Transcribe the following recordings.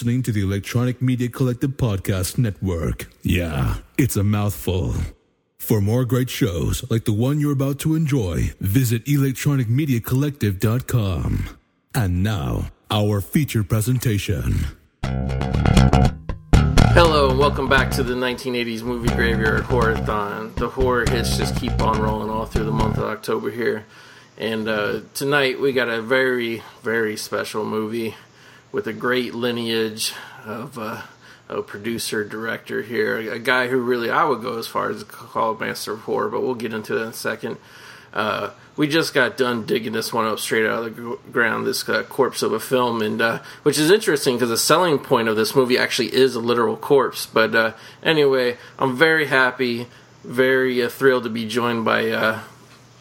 listening to the Electronic Media Collective Podcast Network. Yeah, it's a mouthful. For more great shows like the one you're about to enjoy, visit electronicmediacollective.com. And now, our feature presentation. Hello, and welcome back to the 1980s Movie Graveyard Horrorthon. The horror hits just keep on rolling all through the month of October here. And uh, tonight we got a very, very special movie with a great lineage of uh, a producer, director here. A guy who really I would go as far as call master of horror, but we'll get into that in a second. Uh, we just got done digging this one up straight out of the ground, this uh, corpse of a film, and uh, which is interesting because the selling point of this movie actually is a literal corpse. But uh, anyway, I'm very happy, very uh, thrilled to be joined by.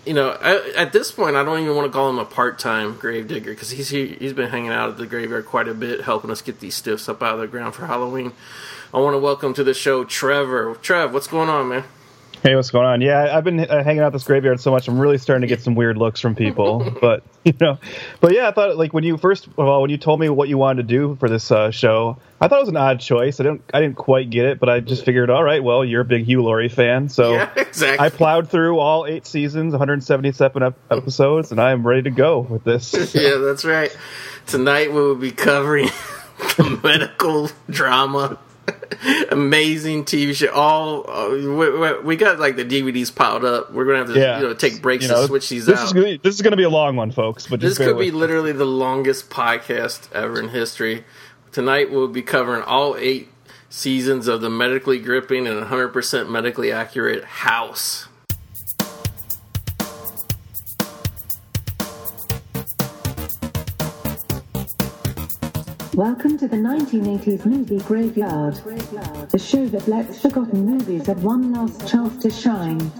You know, I, at this point, I don't even want to call him a part-time gravedigger because he's he, he's been hanging out at the graveyard quite a bit, helping us get these stiffs up out of the ground for Halloween. I want to welcome to the show Trevor. Trev, what's going on, man? Hey, what's going on? Yeah, I've been uh, hanging out this graveyard so much. I'm really starting to get some weird looks from people. but you know, but yeah, I thought like when you first of all when you told me what you wanted to do for this uh, show, I thought it was an odd choice. I didn't I didn't quite get it, but I just figured, all right, well, you're a big Hugh Laurie fan, so Yeah, exactly. I plowed through all eight seasons, 177 ep- episodes, and I am ready to go with this. yeah, that's right. Tonight we will be covering the medical drama, amazing TV show. All uh, we, we- got like the DVDs piled up. We're gonna have to Yeah, you know take breaks You know, to switch these this out. Is gonna, this is going to be a long one, folks. But this could be literally the longest podcast ever in history. Tonight we'll be covering all eight seasons of the medically gripping and 100% medically accurate House. Welcome to the 1980s movie graveyard, the show that lets forgotten movies have one last chance to shine.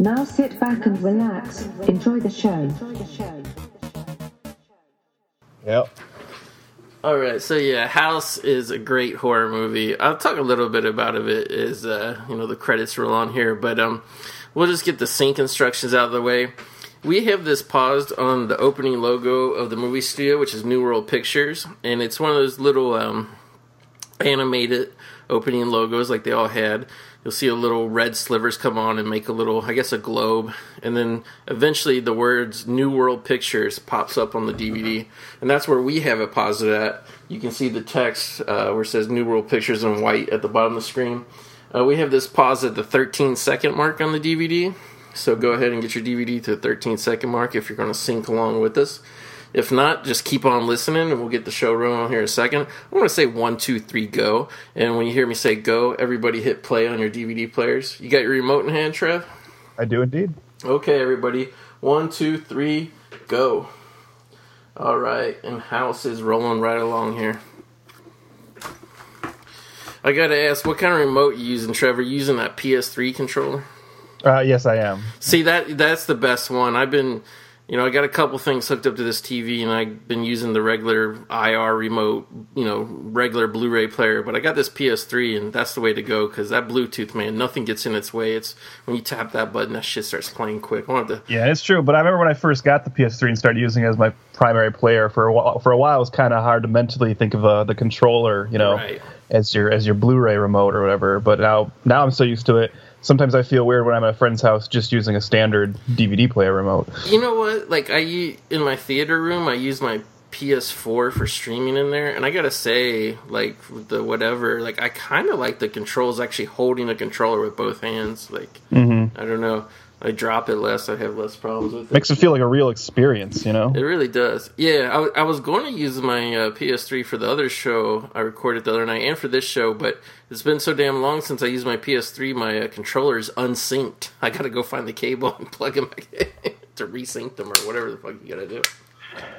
Now sit back and relax, enjoy the show. Yep. All right, so yeah, House is a great horror movie. I'll talk a little bit about it as uh, you know the credits roll on here, but um, we'll just get the sync instructions out of the way. We have this paused on the opening logo of the movie studio, which is New World Pictures, and it's one of those little um, animated opening logos like they all had. You'll see a little red slivers come on and make a little, I guess, a globe, and then eventually the words "New World Pictures" pops up on the DVD, and that's where we have it paused at. You can see the text uh, where it says "New World Pictures" in white at the bottom of the screen. Uh, we have this paused at the 13 second mark on the DVD, so go ahead and get your DVD to the 13 second mark if you're going to sync along with us. If not, just keep on listening and we'll get the show rolling here in a second. I'm going to say one, two, three, go. And when you hear me say go, everybody hit play on your DVD players. You got your remote in hand, Trev? I do indeed. Okay, everybody. One, two, three, go. All right, and House is rolling right along here. I gotta ask, what kind of remote you using, Trevor? You using that PS3 controller? Uh, yes, I am. See that that's the best one. I've been, you know, I got a couple things hooked up to this TV, and I've been using the regular IR remote, you know, regular Blu-ray player. But I got this PS3, and that's the way to go because that Bluetooth, man, nothing gets in its way. It's when you tap that button, that shit starts playing quick. I want to. Yeah, it's true. But I remember when I first got the PS3 and started using it as my primary player for a while. For a while, it was kind of hard to mentally think of uh, the controller, you know, Right. as your as your Blu-ray remote or whatever. But now now I'm so used to it. Sometimes I feel weird when I'm at a friend's house just using a standard DVD player remote. You know what? Like I in my theater room, I use my PS4 for streaming in there, and I gotta say, like the whatever, like I kind of like the controls actually holding the controller with both hands. Like I don't know, I drop it less, I have less problems with it. Makes it feel like a real experience, you know. It really does. Yeah, I was going to use my uh, PS3 for the other show I recorded the other night and for this show, but it's been so damn long since I used my PS3, my uh, controller is unsynced. I gotta go find the cable and plug them back in to resync them or whatever the fuck you gotta do.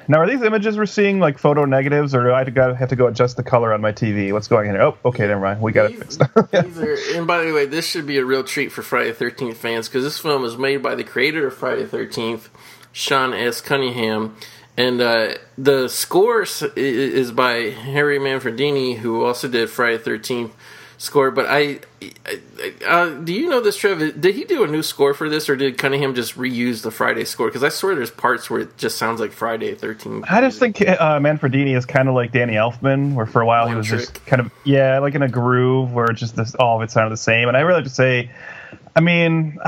Now, are these images we're seeing like photo negatives, or do I gotta- have to go adjust the color on my TV? What's going on here? Oh, okay, never mind. We got it fixed. And by the way, this should be a real treat for Friday the Thirteenth fans because this film is made by the creator of Friday the Thirteenth, Sean S. Cunningham, and uh, the score is by Harry Manfredini, who also did Friday the Thirteenth score. But I, I uh, do you know this, Trev? Did he do a new score for this, or did Cunningham just reuse the Friday score? Because I swear there's parts where it just sounds like Friday Thirteen. I just think uh, Manfredini is kind of like Danny Elfman, where for a while he was just kind of yeah, like in a groove where just this, all of it sounded the same. And I really have to say. I mean,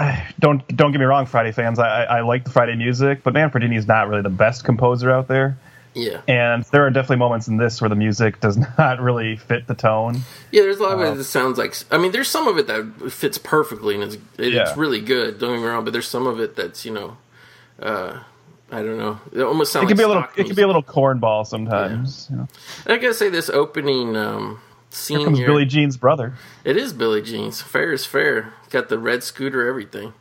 don't don't get me wrong, Friday fans. I, I, I like the Friday music, but Manfredini is not really the best composer out there. Yeah, And there are definitely moments in this where the music does not really fit the tone. yeah. There's a lot of it that sounds like. I mean, there's some of it that fits perfectly and it's it's Yeah. really good. Don't get me wrong, but there's some of it that's you know, uh, I don't know. It almost It sounds can like be a little stock it can be a little cornball sometimes. You know. I gotta say, this opening um, scene Here comes here, Billie Jean's brother. it is Billie Jean's. Fair is fair. Got the red scooter, everything.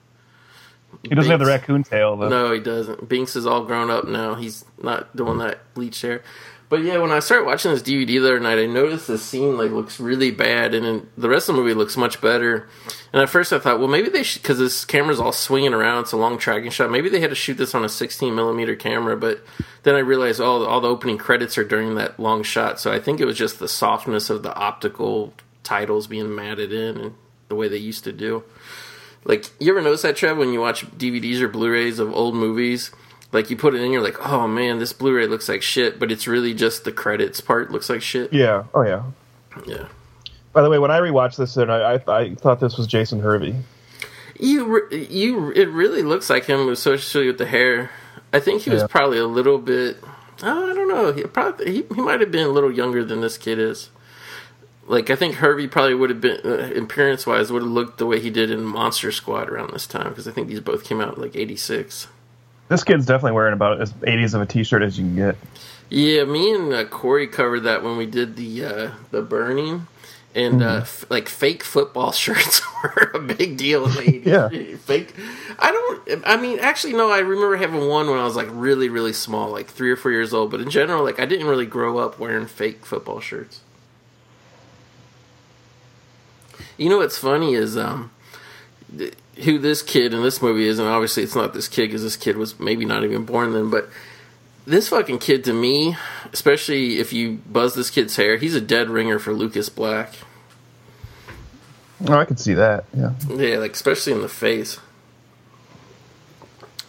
He doesn't have the raccoon tail though. No, he doesn't. Binx is all grown up now. He's not doing that bleach hair. But yeah, when I started watching this DVD the other night, I noticed the scene like looks really bad, and then the rest of the movie looks much better. And at first, I thought, well, maybe they should because this camera's all swinging around. It's a long tracking shot. Maybe they had to shoot this on a 16 millimeter camera. But then I realized, oh, all the opening credits are during that long shot. So I think it was just the softness of the optical titles being matted in and the way they used to do. Like, you ever notice that, Trev, when you watch DVDs or Blu-rays of old movies? Like, you put it in, you're like, oh man, this Blu-ray looks like shit, but it's really just the credits part looks like shit. Yeah. Oh yeah. Yeah. By the way, when I rewatched this, and I, I, I thought this was Jason Hervey. You, you, it really looks like him, especially with the hair. I think he was Yeah. probably a little bit. Oh, I don't know. He probably he, he might have been a little younger than this kid is. Like I think Hervey probably would have been uh, appearance wise would have looked the way he did in Monster Squad around this time because I think these both came out like '86. This kid's definitely wearing about as 80s of a t-shirt as you can get. Yeah, me and uh, Corey covered that when we did the uh, the burning, and uh, f- like fake football shirts were a big deal in the 80s. Yeah. fake. I don't. I mean, actually, no. I remember having one when I was like really, really small, like three or four years old. But in general, like I didn't really grow up wearing fake football shirts. You know what's funny is um, th- who this kid in this movie is, and obviously it's not this kid because this kid was maybe not even born then, but this fucking kid to me, especially if you buzz this kid's hair, he's a dead ringer for Lucas Black. Oh, I could see that. Yeah. Yeah, like especially in the face.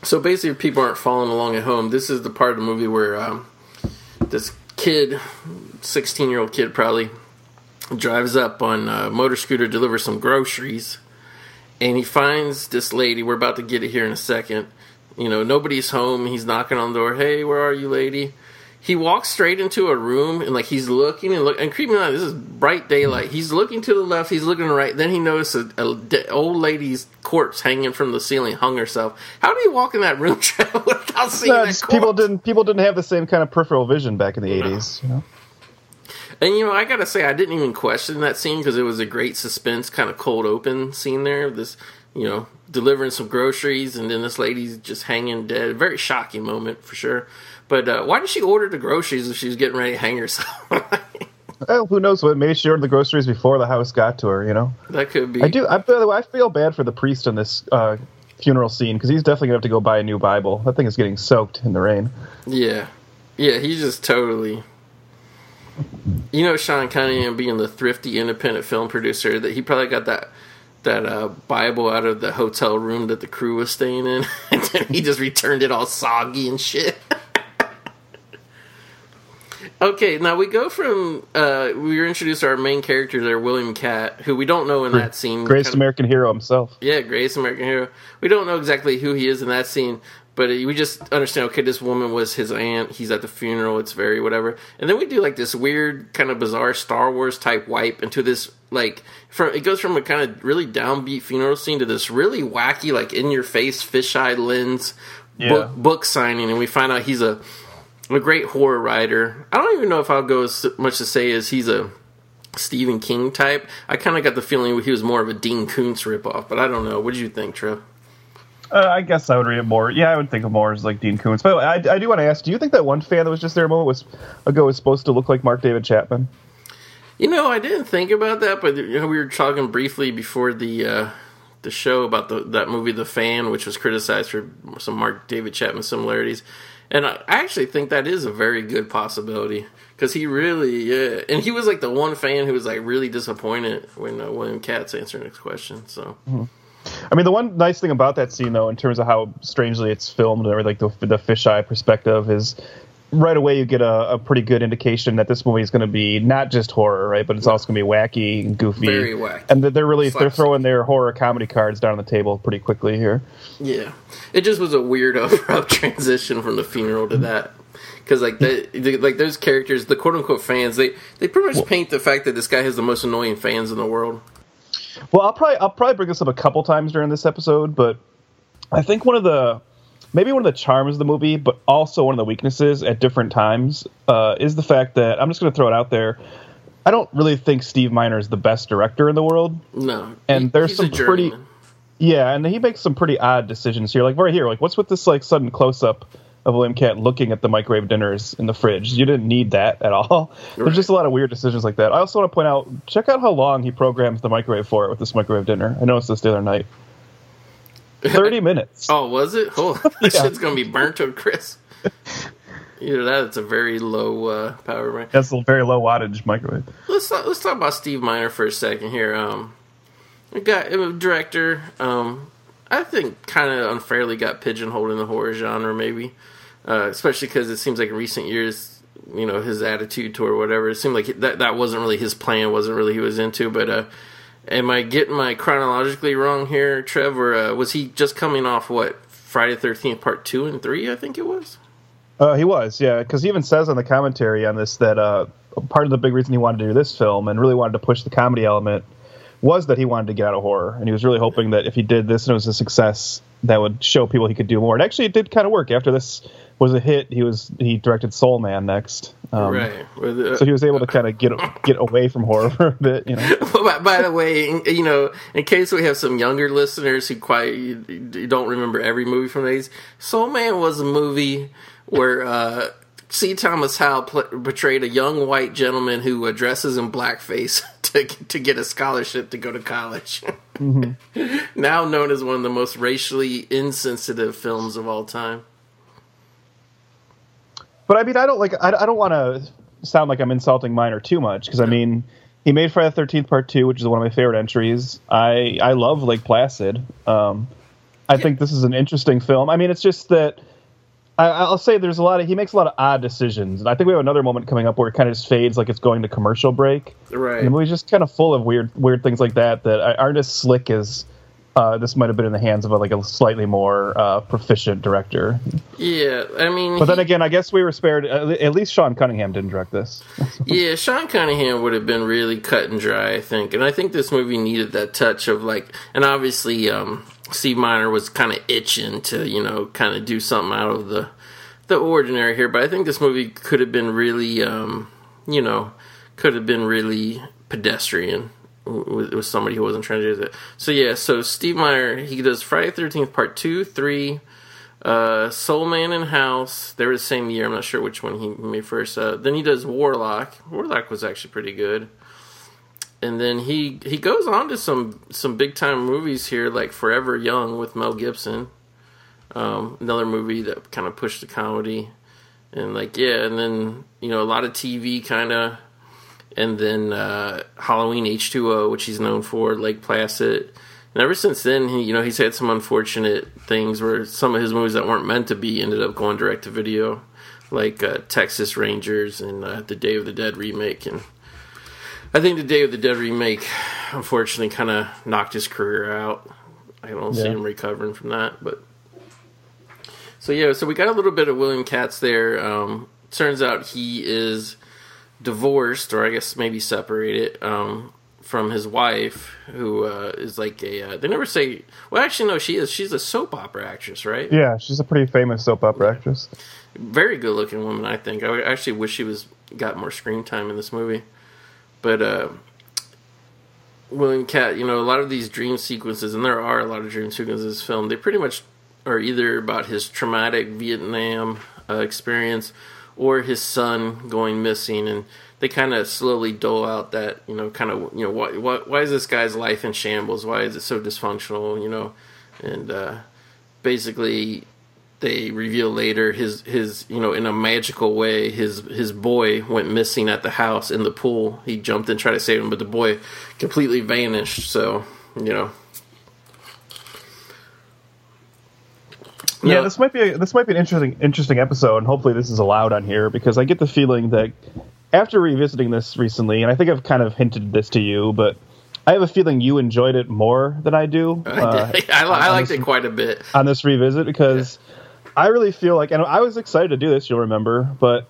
So basically, if people aren't following along at home, this is the part of the movie where um, this kid, sixteen-year-old kid, probably drives up on a motor scooter to deliver some groceries, and he finds this lady. We're about to get it here in a second. You know, nobody's home. He's knocking on the door. Hey, where are you, lady? He walks straight into a room and like he's looking and look and creeping out. This is bright daylight. He's looking to the left. He's looking to the right. Then he notices a, a de- old lady's corpse hanging from the ceiling, hung herself. How do you walk in that room without seeing No, that corpse? people didn't people didn't have the same kind of peripheral vision back in the 80s. You know? And you know, I gotta say, I didn't even question that scene because it was a great suspense, kind of cold open scene there. This, you know, delivering some groceries, and then this lady's just hanging dead. Very shocking moment for sure. But uh, why did she order the groceries if she was getting ready to hang herself? Well, who knows what? Maybe she ordered the groceries before the house got to her. You know. that could be. I do. I, by the way, I feel bad for the priest in this uh, funeral scene because he's definitely gonna have to go buy a new Bible. That thing is getting soaked in the rain. Yeah, yeah, he's just totally. You know, Sean Cunningham being the thrifty independent film producer, that he probably got that that uh, Bible out of the hotel room that the crew was staying in, and then he just returned it all soggy and shit. okay, now we go from uh, we were introduced to our main character there, William Katt, who we don't know in that scene. Greatest Kind of- American hero himself. yeah, greatest American hero. We don't know exactly who he is in that scene, but we just understand. Okay, this woman was his aunt. He's at the funeral. It's very whatever. And then we do like this weird, kind of bizarre Star Wars type wipe into this like from it goes from a kind of really downbeat funeral scene to this really wacky, like in your face fisheye lens Yeah. book book signing, and we find out he's a a great horror writer. I don't even know if I'll go as much to say as he's a Stephen King type. I kind of got the feeling he was more of a Dean Koontz ripoff, but I don't know. What did you think, Trev? Uh, I guess I would read it more. Yeah, I would think of more as like Dean Koontz. But I, I do want to ask: Do you think that one fan that was just there a moment was ago was supposed to look like Mark David Chapman? You know, I didn't think about that, but you know, we were talking briefly before the uh, the show about the that movie The Fan, which was criticized for some Mark David Chapman similarities, and I actually think that is a very good possibility because he really yeah, and he was like the one fan who was like really disappointed when uh, William Katz answered next question. So. Mm-hmm. I mean, the one nice thing about that scene, though, in terms of how strangely it's filmed, or like the the fisheye perspective, is right away you get a, a, pretty good indication that this movie is going to be not just horror, right? But it's also going to be wacky and goofy. Very wacky. And they're really they're throwing their horror comedy cards down on the table pretty quickly here. Yeah, it just was a weird abrupt transition from the funeral to that. Because like the, like those characters, the quote unquote fans, they they pretty much paint the fact that this guy has the most annoying fans in the world. Well, I'll probably I'll probably bring this up a couple times during this episode, but I think one of the maybe one of the charms of the movie, but also one of the weaknesses at different times, uh, is the fact that I'm just going to throw it out there. I don't really think Steve Miner is the best director in the world. No, and he, there's some pretty, yeah, and he makes some pretty odd decisions here. Like right here, like what's with this like sudden close up of William Katt looking at the microwave dinners in the fridge? You didn't need that at all. Right. There's just a lot of weird decisions like that. I also want to point out, check out how long he programs the microwave for with this microwave dinner. I noticed this the other night. 30 minutes. oh, was it? Oh, that yeah. shit's going to be burnt to a crisp. Either that, it's a very low uh, power rank. That's a very low wattage microwave. Let's talk, let's talk about Steve Miner for a second here. Um, got a director. Um, I think kind of unfairly got pigeonholed in the horror genre, maybe, uh, especially because it seems like in recent years, you know, his attitude toward whatever it seemed like that that wasn't really his plan, wasn't really he was into, but. Uh, Am I getting my chronologically wrong here, Trevor? Uh, was he just coming off what Friday Thirteenth Part Two and Three? I think it was. Uh, he was, yeah, because he even says on the commentary on this that uh, part of the big reason he wanted to do this film and really wanted to push the comedy element was that he wanted to get out of horror, and he was really hoping that if he did this and it was a success, that would show people he could do more. And actually, it did kind of work. After this was a hit, he was he directed Soul Man next. Um, right. Uh, so he was able to kind of get get away from horror for a bit. You know. by, by, the way, you know, in case we have some younger listeners who quite you, don't remember every movie from the 80s, Soul Man was a movie where. Uh, C. Thomas Howell pl- portrayed a young white gentleman who dresses in blackface to to get a scholarship to go to college. Mm-hmm. now known as one of the most racially insensitive films of all time. But I mean, I don't like. I, I don't want to sound like I'm insulting Miner too much because I mean, he made Friday the Thirteenth Part Two, which is one of my favorite entries. I I love Lake Placid. Um, I think this is an interesting film. I mean, it's just that I, will say there's a lot of he makes a lot of odd decisions, and I think we have another moment coming up where it kind of just fades like it's going to commercial break. Right. And the movie's just kind of full of weird weird things like that that aren't as slick as uh, this might have been in the hands of a, like a slightly more uh, proficient director. Yeah, I mean, but then again, I guess we were spared. At least Sean Cunningham didn't direct this. yeah, Sean Cunningham would have been really cut and dry, I think, and I think this movie needed that touch of like, and obviously, um, Steve Miner was kind of itching to you know kind of do something out of the the ordinary here, but I think this movie could have been really, um, you know, could have been really pedestrian with, with, somebody who wasn't trying to do that. So yeah, so Steve Miner he does Friday Thirteenth Part Two, Three, uh, Soul Man and House. They were the same year. I'm not sure which one he made first. Uh, then he does Warlock. Warlock was actually pretty good and then he he goes on to some some big time movies here like Forever Young with Mel Gibson, um, another movie that kind of pushed the comedy, and like yeah, and then you know a lot of TV kind of, and then uh, Halloween H two O, which he's known for, Lake Placid. And ever since then, he, you know, he's had some unfortunate things where some of his movies that weren't meant to be ended up going direct to video, like uh, Texas Rangers and uh, the Day of the Dead remake, and I think the Day of the Dead remake, unfortunately, kind of knocked his career out. I don't yeah. see him recovering from that. But so yeah, so we got a little bit of William Katz there. Um, turns out he is divorced, or I guess maybe separated um, from his wife, who uh, is like a. Uh, they never say. Well, actually, no. She is. She's a soap opera actress, right? Yeah, she's a pretty famous soap opera actress. Very good looking woman, I think. I actually wish she was got more screen time in this movie. But uh, William Katt, you know, a lot of these dream sequences, and there are a lot of dream sequences in this film, they pretty much are either about his traumatic Vietnam uh, experience or his son going missing, and they kind of slowly dole out that you know kind of you know why, why why is this guy's life in shambles? Why is it so dysfunctional? You know, and uh, basically they reveal later his his you know in a magical way his his boy went missing at the house in the pool. He jumped and tried to save him, but the boy completely vanished. So you know. Yeah, this might be a, this might be an interesting interesting episode, and hopefully this is allowed on here because I get the feeling that after revisiting this recently, and I think I've kind of hinted this to you, but I have a feeling you enjoyed it more than I do. I, uh, did. I, I liked this- it quite a bit. on this revisit because I really feel like, and I was excited to do this. You'll remember, but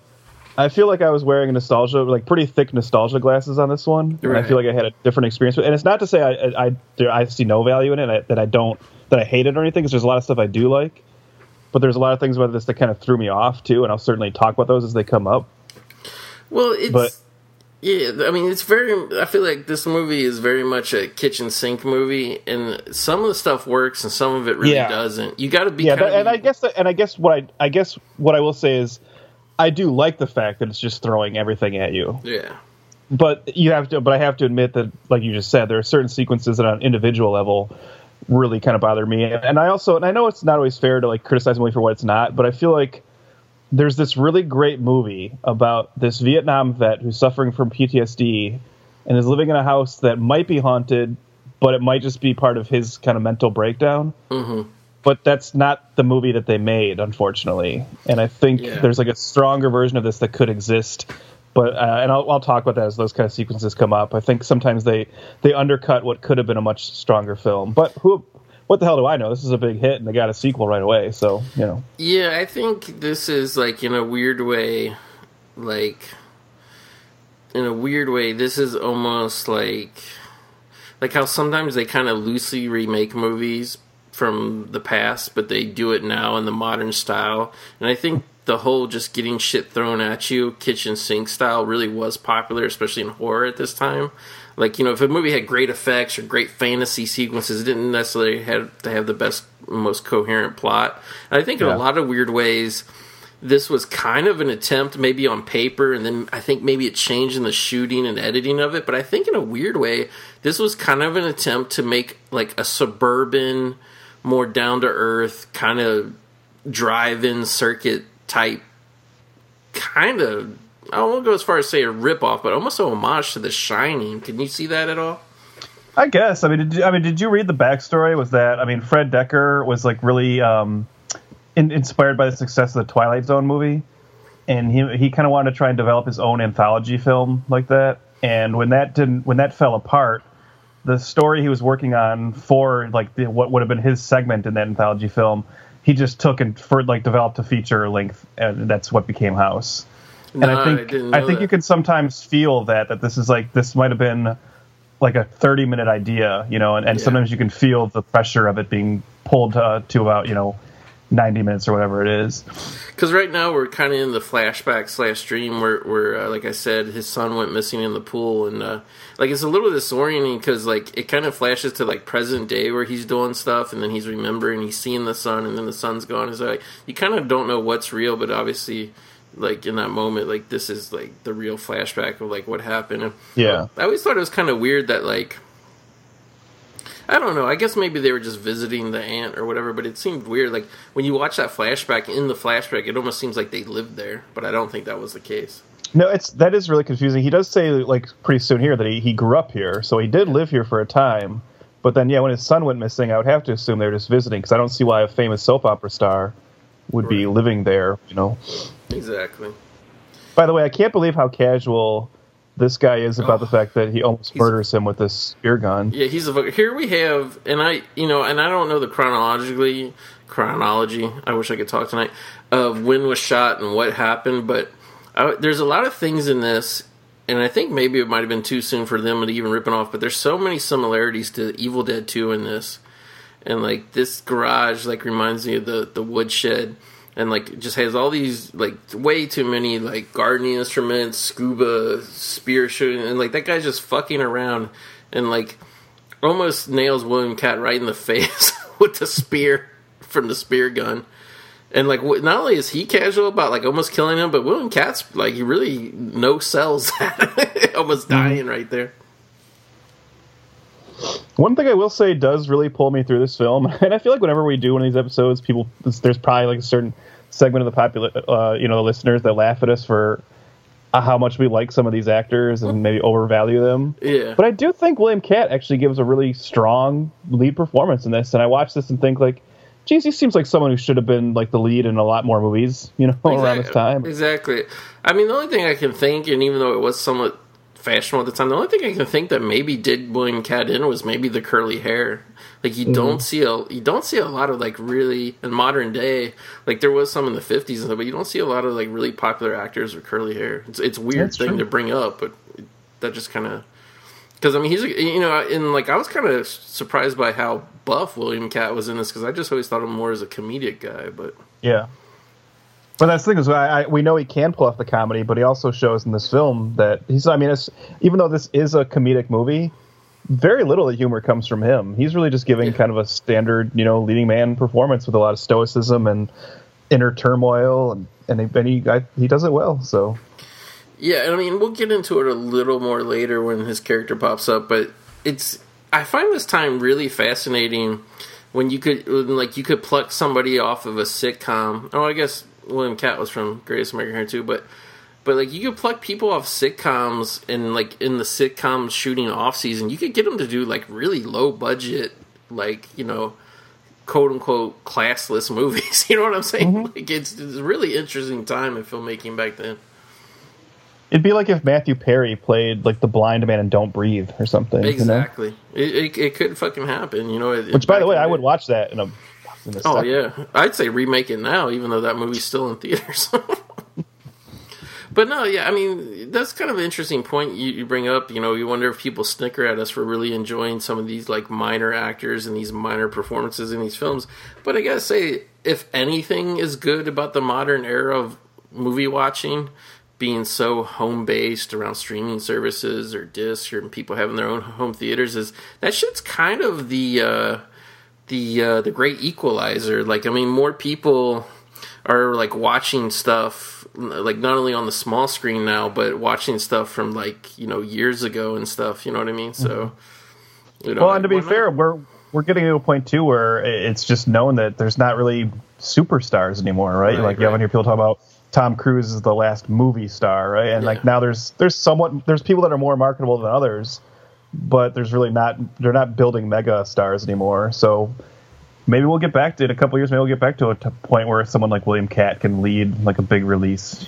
I feel like I was wearing a nostalgia, like pretty thick nostalgia glasses on this one, and I feel like I had a different experience. And it's not to say I I, I, I see no value in it, I, that I don't, that I hate it or anything. Because there's a lot of stuff I do like, but there's a lot of things about this that kind of threw me off too, and I'll certainly talk about those as they come up. Well, it's But- yeah. I mean, it's very. I feel like this movie is very much a kitchen sink movie, and some of the stuff works and some of it really Yeah. doesn't. You got to be Yeah, that, and I guess that, and I guess what I I guess what I will say is. I do like the fact that it's just throwing everything at you. yeah. but you have to but i have to admit that like you just said there are certain sequences that on an individual level really kind of bother me and i also and i know it's not always fair to like criticize a movie for what it's not but i feel like there's this really great movie about this vietnam vet who's suffering from ptsd and is living in a house that might be haunted but it might just be part of his kind of mental breakdown hmm but that's not the movie that they made, unfortunately. And I think Yeah. there's like a stronger version of this that could exist. But uh, and I'll, I'll talk about that as those kind of sequences come up. I think sometimes they they undercut what could have been a much stronger film. But who, what the hell do I know? This is a big hit, and they got a sequel right away. So you know, Yeah, I think this is like in a weird way, like in a weird way, this is almost like like how sometimes they kind of loosely remake movies from the past, but they do it now in the modern style. And I think the whole just getting shit thrown at you kitchen sink style really was popular, especially in horror at this time. Like you know, if a movie had great effects or great fantasy sequences, it didn't necessarily have to have the best, most coherent plot. And I think in a lot of weird ways, this was kind of an attempt maybe on paper and then i think maybe it changed in the shooting and editing of it but i think in a weird way this was kind of an attempt to make like a suburban more down to earth kind of drive-in circuit type kind of i won't go as far as say a rip-off but almost a homage to the shining can you see that at all I guess. I mean, did you, I mean, did you read the backstory? Was that I mean, Fred Dekker was like really um, in, inspired by the success of the Twilight Zone movie, and he he kind of wanted to try and develop his own anthology film like that. And when that didn't, when that fell apart, the story he was working on for like the, what would have been his segment in that anthology film, he just took and for like developed a feature length, and that's what became House. And No, I I think didn't I, think that. you can sometimes feel that that this is like this might have been like a 30 minute idea, you know, and, and Yeah. sometimes you can feel the pressure of it being pulled uh, to about, you know, 90 minutes or whatever it is. Because right now we're kind of in the flashback slash dream where, where uh, like I said, his son went missing in the pool, and uh, like it's a little disorienting because like it kind of flashes to like present day where he's doing stuff, and then he's remembering he's seeing the sun, and then the sun's gone. It's like you kind of don't know what's real, but obviously, like in that moment, like this is like the real flashback of like what happened. And, Yeah. I always thought it was kind of weird that like. I don't know. I guess maybe they were just visiting the aunt or whatever, but it seemed weird. Like when you watch that flashback, in the flashback, it almost seems like they lived there, but I don't think that was the case. No, it's that is really confusing. He does say like pretty soon here that he, he grew up here, so he did live here for a time. But then, yeah, when his son went missing, I would have to assume they were just visiting because I don't see why a famous soap opera star would be living there. You know. Exactly. By the way, I can't believe how casual this guy is about the fact that he almost murders him with this spear gun. Yeah, he's a. Here we have, and I, you know, and I don't know the chronologically chronology. I wish I could talk tonight of when was shot and what happened, but I, there's a lot of things in this, and I think maybe it might have been too soon for them to even rip it off. But there's so many similarities to Evil Dead 2 in this, and like this garage like reminds me of the the woodshed. And like just has all these like way too many like gardening instruments, scuba, spear shooting, and like that guy's just fucking around and like almost nails William Katt right in the face with the spear from the spear gun. And like, not only is he casual about like almost killing him, but William Katt's like he really no sells that, almost mm-hmm. dying right there. One thing I will say does really pull me through this film, and I feel like whenever we do one of these episodes, people there's probably like a certain segment of the popular, uh, you know, the listeners that laugh at us for uh, how much we like some of these actors and maybe overvalue them. Yeah. But I do think William Katt actually gives a really strong lead performance in this, and I watch this and think like, geez, he seems like someone who should have been like the lead in a lot more movies, you know, around this time. Exactly. I mean, the only thing I can think, and even though it was somewhat fashionable at the time, the only thing I can think that maybe did William Katt in was maybe the curly hair. Like you don't mm-hmm. see a you don't see a lot of like really in modern day. Like there was some in the fifties and stuff, but you don't see a lot of like really popular actors with curly hair. It's it's a weird That's thing true. to bring up, but that just kind of because I mean he's a, you know and like I was kind of surprised by how buff William Katt was in this because I just always thought of him more as a comedic guy, but Yeah. But that's the thing is, I, I, we know he can pull off the comedy, but he also shows in this film that he's. I mean, it's, even though this is a comedic movie, very little of the humor comes from him. He's really just giving Yeah. kind of a standard, you know, leading man performance with a lot of stoicism and inner turmoil, and and he, and he, I, he does it well. So Yeah, I mean, we'll get into it a little more later when his character pops up, but it's I find this time really fascinating when you could when, like you could pluck somebody off of a sitcom. Oh, I guess William Katt was from Greatest American Hero too, but but like you could pluck people off sitcoms and like in the sitcom shooting off season, you could get them to do like really low budget, like you know, quote unquote classless movies. You know what I'm saying? Mm-hmm. Like it's, it's a really interesting time in filmmaking back then. it'd be like if Matthew Perry played like the blind man in Don't Breathe or something. You know? Exactly. It, it it could fucking happen, you know. it- Which, by the way, I would watch that in a. Oh second. yeah, I'd say remake it now, even though that movie's still in theaters. but no, yeah, I mean that's kind of an interesting point you, you bring up. You know, you wonder if people snicker at us for really enjoying some of these like minor actors and these minor performances in these films. But I gotta say, if anything is good about the modern era of movie watching, being so home based around streaming services or discs or people having their own home theaters, is that shit's kind of the uh, the uh, the great equalizer. Like, I mean, more people are like watching stuff like not only on the small screen now, but watching stuff from like you know years ago and stuff. You know what I mean? So, you know, Well, and to be not? fair, we're we're getting to a point too where it's just known that there's not really superstars anymore, right? Right, like you have right. when hear people talk about Tom Cruise is the last movie star, right? And Yeah. like now there's there's somewhat there's people that are more marketable than others, but there's really not they're not building mega stars anymore. So maybe we'll get back to it in a couple years. Maybe we'll get back to a point where someone like William Katt can lead like a big release.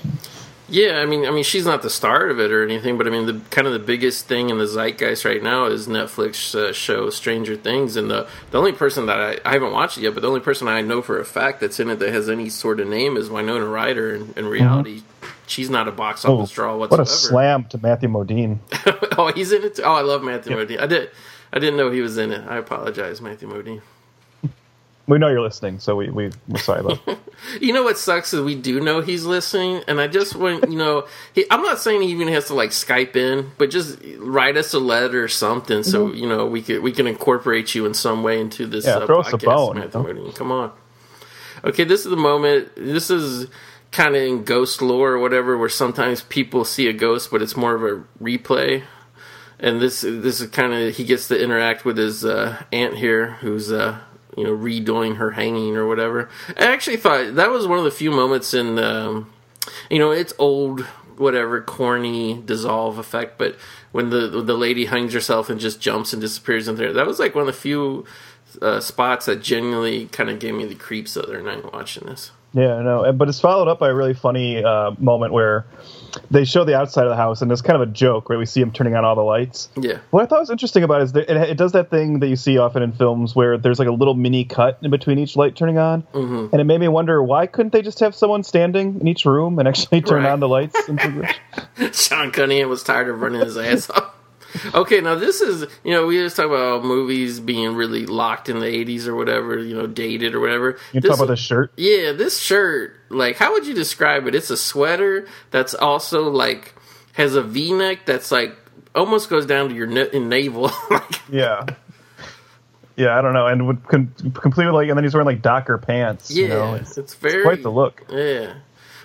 Yeah, I mean, I mean, she's not the star of it or anything, but I mean, the kind of the biggest thing in the zeitgeist right now is Netflix uh, show Stranger Things, and the the only person that I, I haven't watched it yet, but the only person I know for a fact that's in it that has any sort of name is Winona Ryder. And in reality, she's not a box office draw Mm-hmm. Oh, what a slam to Matthew Modine. oh, he's in it. Too? Oh, I love Matthew Modine. I did. I didn't know he was in it. I apologize, Matthew Modine. We know you're listening, so we, we we're sorry about. that. You know what sucks is we do know he's listening, and I just want you know. He, I'm not saying he even has to like Skype in, but just write us a letter or something, so Mm-hmm. you know we could we can incorporate you in some way into this. Yeah, uh, throw us a bone, Matthew? Modine. Come on. Okay, this is the moment. This is kind of in ghost lore or whatever, where sometimes people see a ghost, but it's more of a replay. And this this is kind of he gets to interact with his uh, aunt here, who's uh, you know redoing her hanging or whatever. I actually thought that was one of the few moments in um, you know it's old whatever corny dissolve effect, but when the the lady hangs herself and just jumps and disappears in there, that was like one of the few uh, spots that genuinely kind of gave me the creeps the other night watching this. Yeah, no, but it's followed up by a really funny uh, moment where they show the outside of the house, and it's kind of a joke, right? We see him turning on all the lights. Yeah. What I thought was interesting about it is that it, it does that thing that you see often in films where there's like a little mini cut in between each light turning on, Mm-hmm. and it made me wonder why couldn't they just have someone standing in each room and actually turn Right. on the lights? Sean Cunningham was tired of running his ass off. Okay, now this is you know we just talk about movies being really locked in the '80s or whatever, you know, dated or whatever. you This- talk about the shirt. Yeah, this shirt, like, how would you describe it? It's a sweater that's also like has a V-neck that's like almost goes down to your na- navel. like, Yeah. yeah, I don't know, and would con- completely like, and then he's wearing like Docker pants. Yeah, you know? it's, it's, very quite the look. Yeah,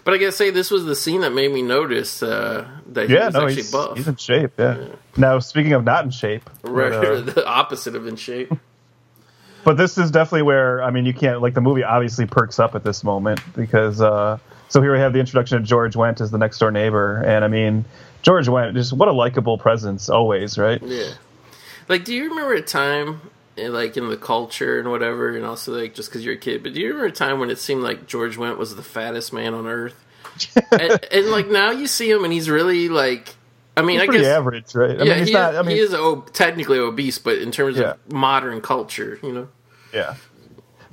but I gotta say this was the scene that made me notice uh, that he Yeah, was no, actually he's, buff. he's in shape. Yeah. Now, speaking of not in shape, right, but, uh, the opposite of in shape. but this is definitely where I mean, you can't like the movie obviously perks up at this moment because uh, so here we have the introduction of George Wendt as the next door neighbor, and I mean, George Wendt just what a likable presence always, right? Yeah. Like, do you remember a time, like in the culture and whatever, and also like just because you're a kid, but do you remember a time when it seemed like George Wendt was the fattest man on earth? and, and like now you see him, and he's really like, I mean, He's I guess average, right? I yeah, mean, he's he, not. I mean, he is ob- technically obese, but in terms Yeah. of modern culture, you know, Yeah.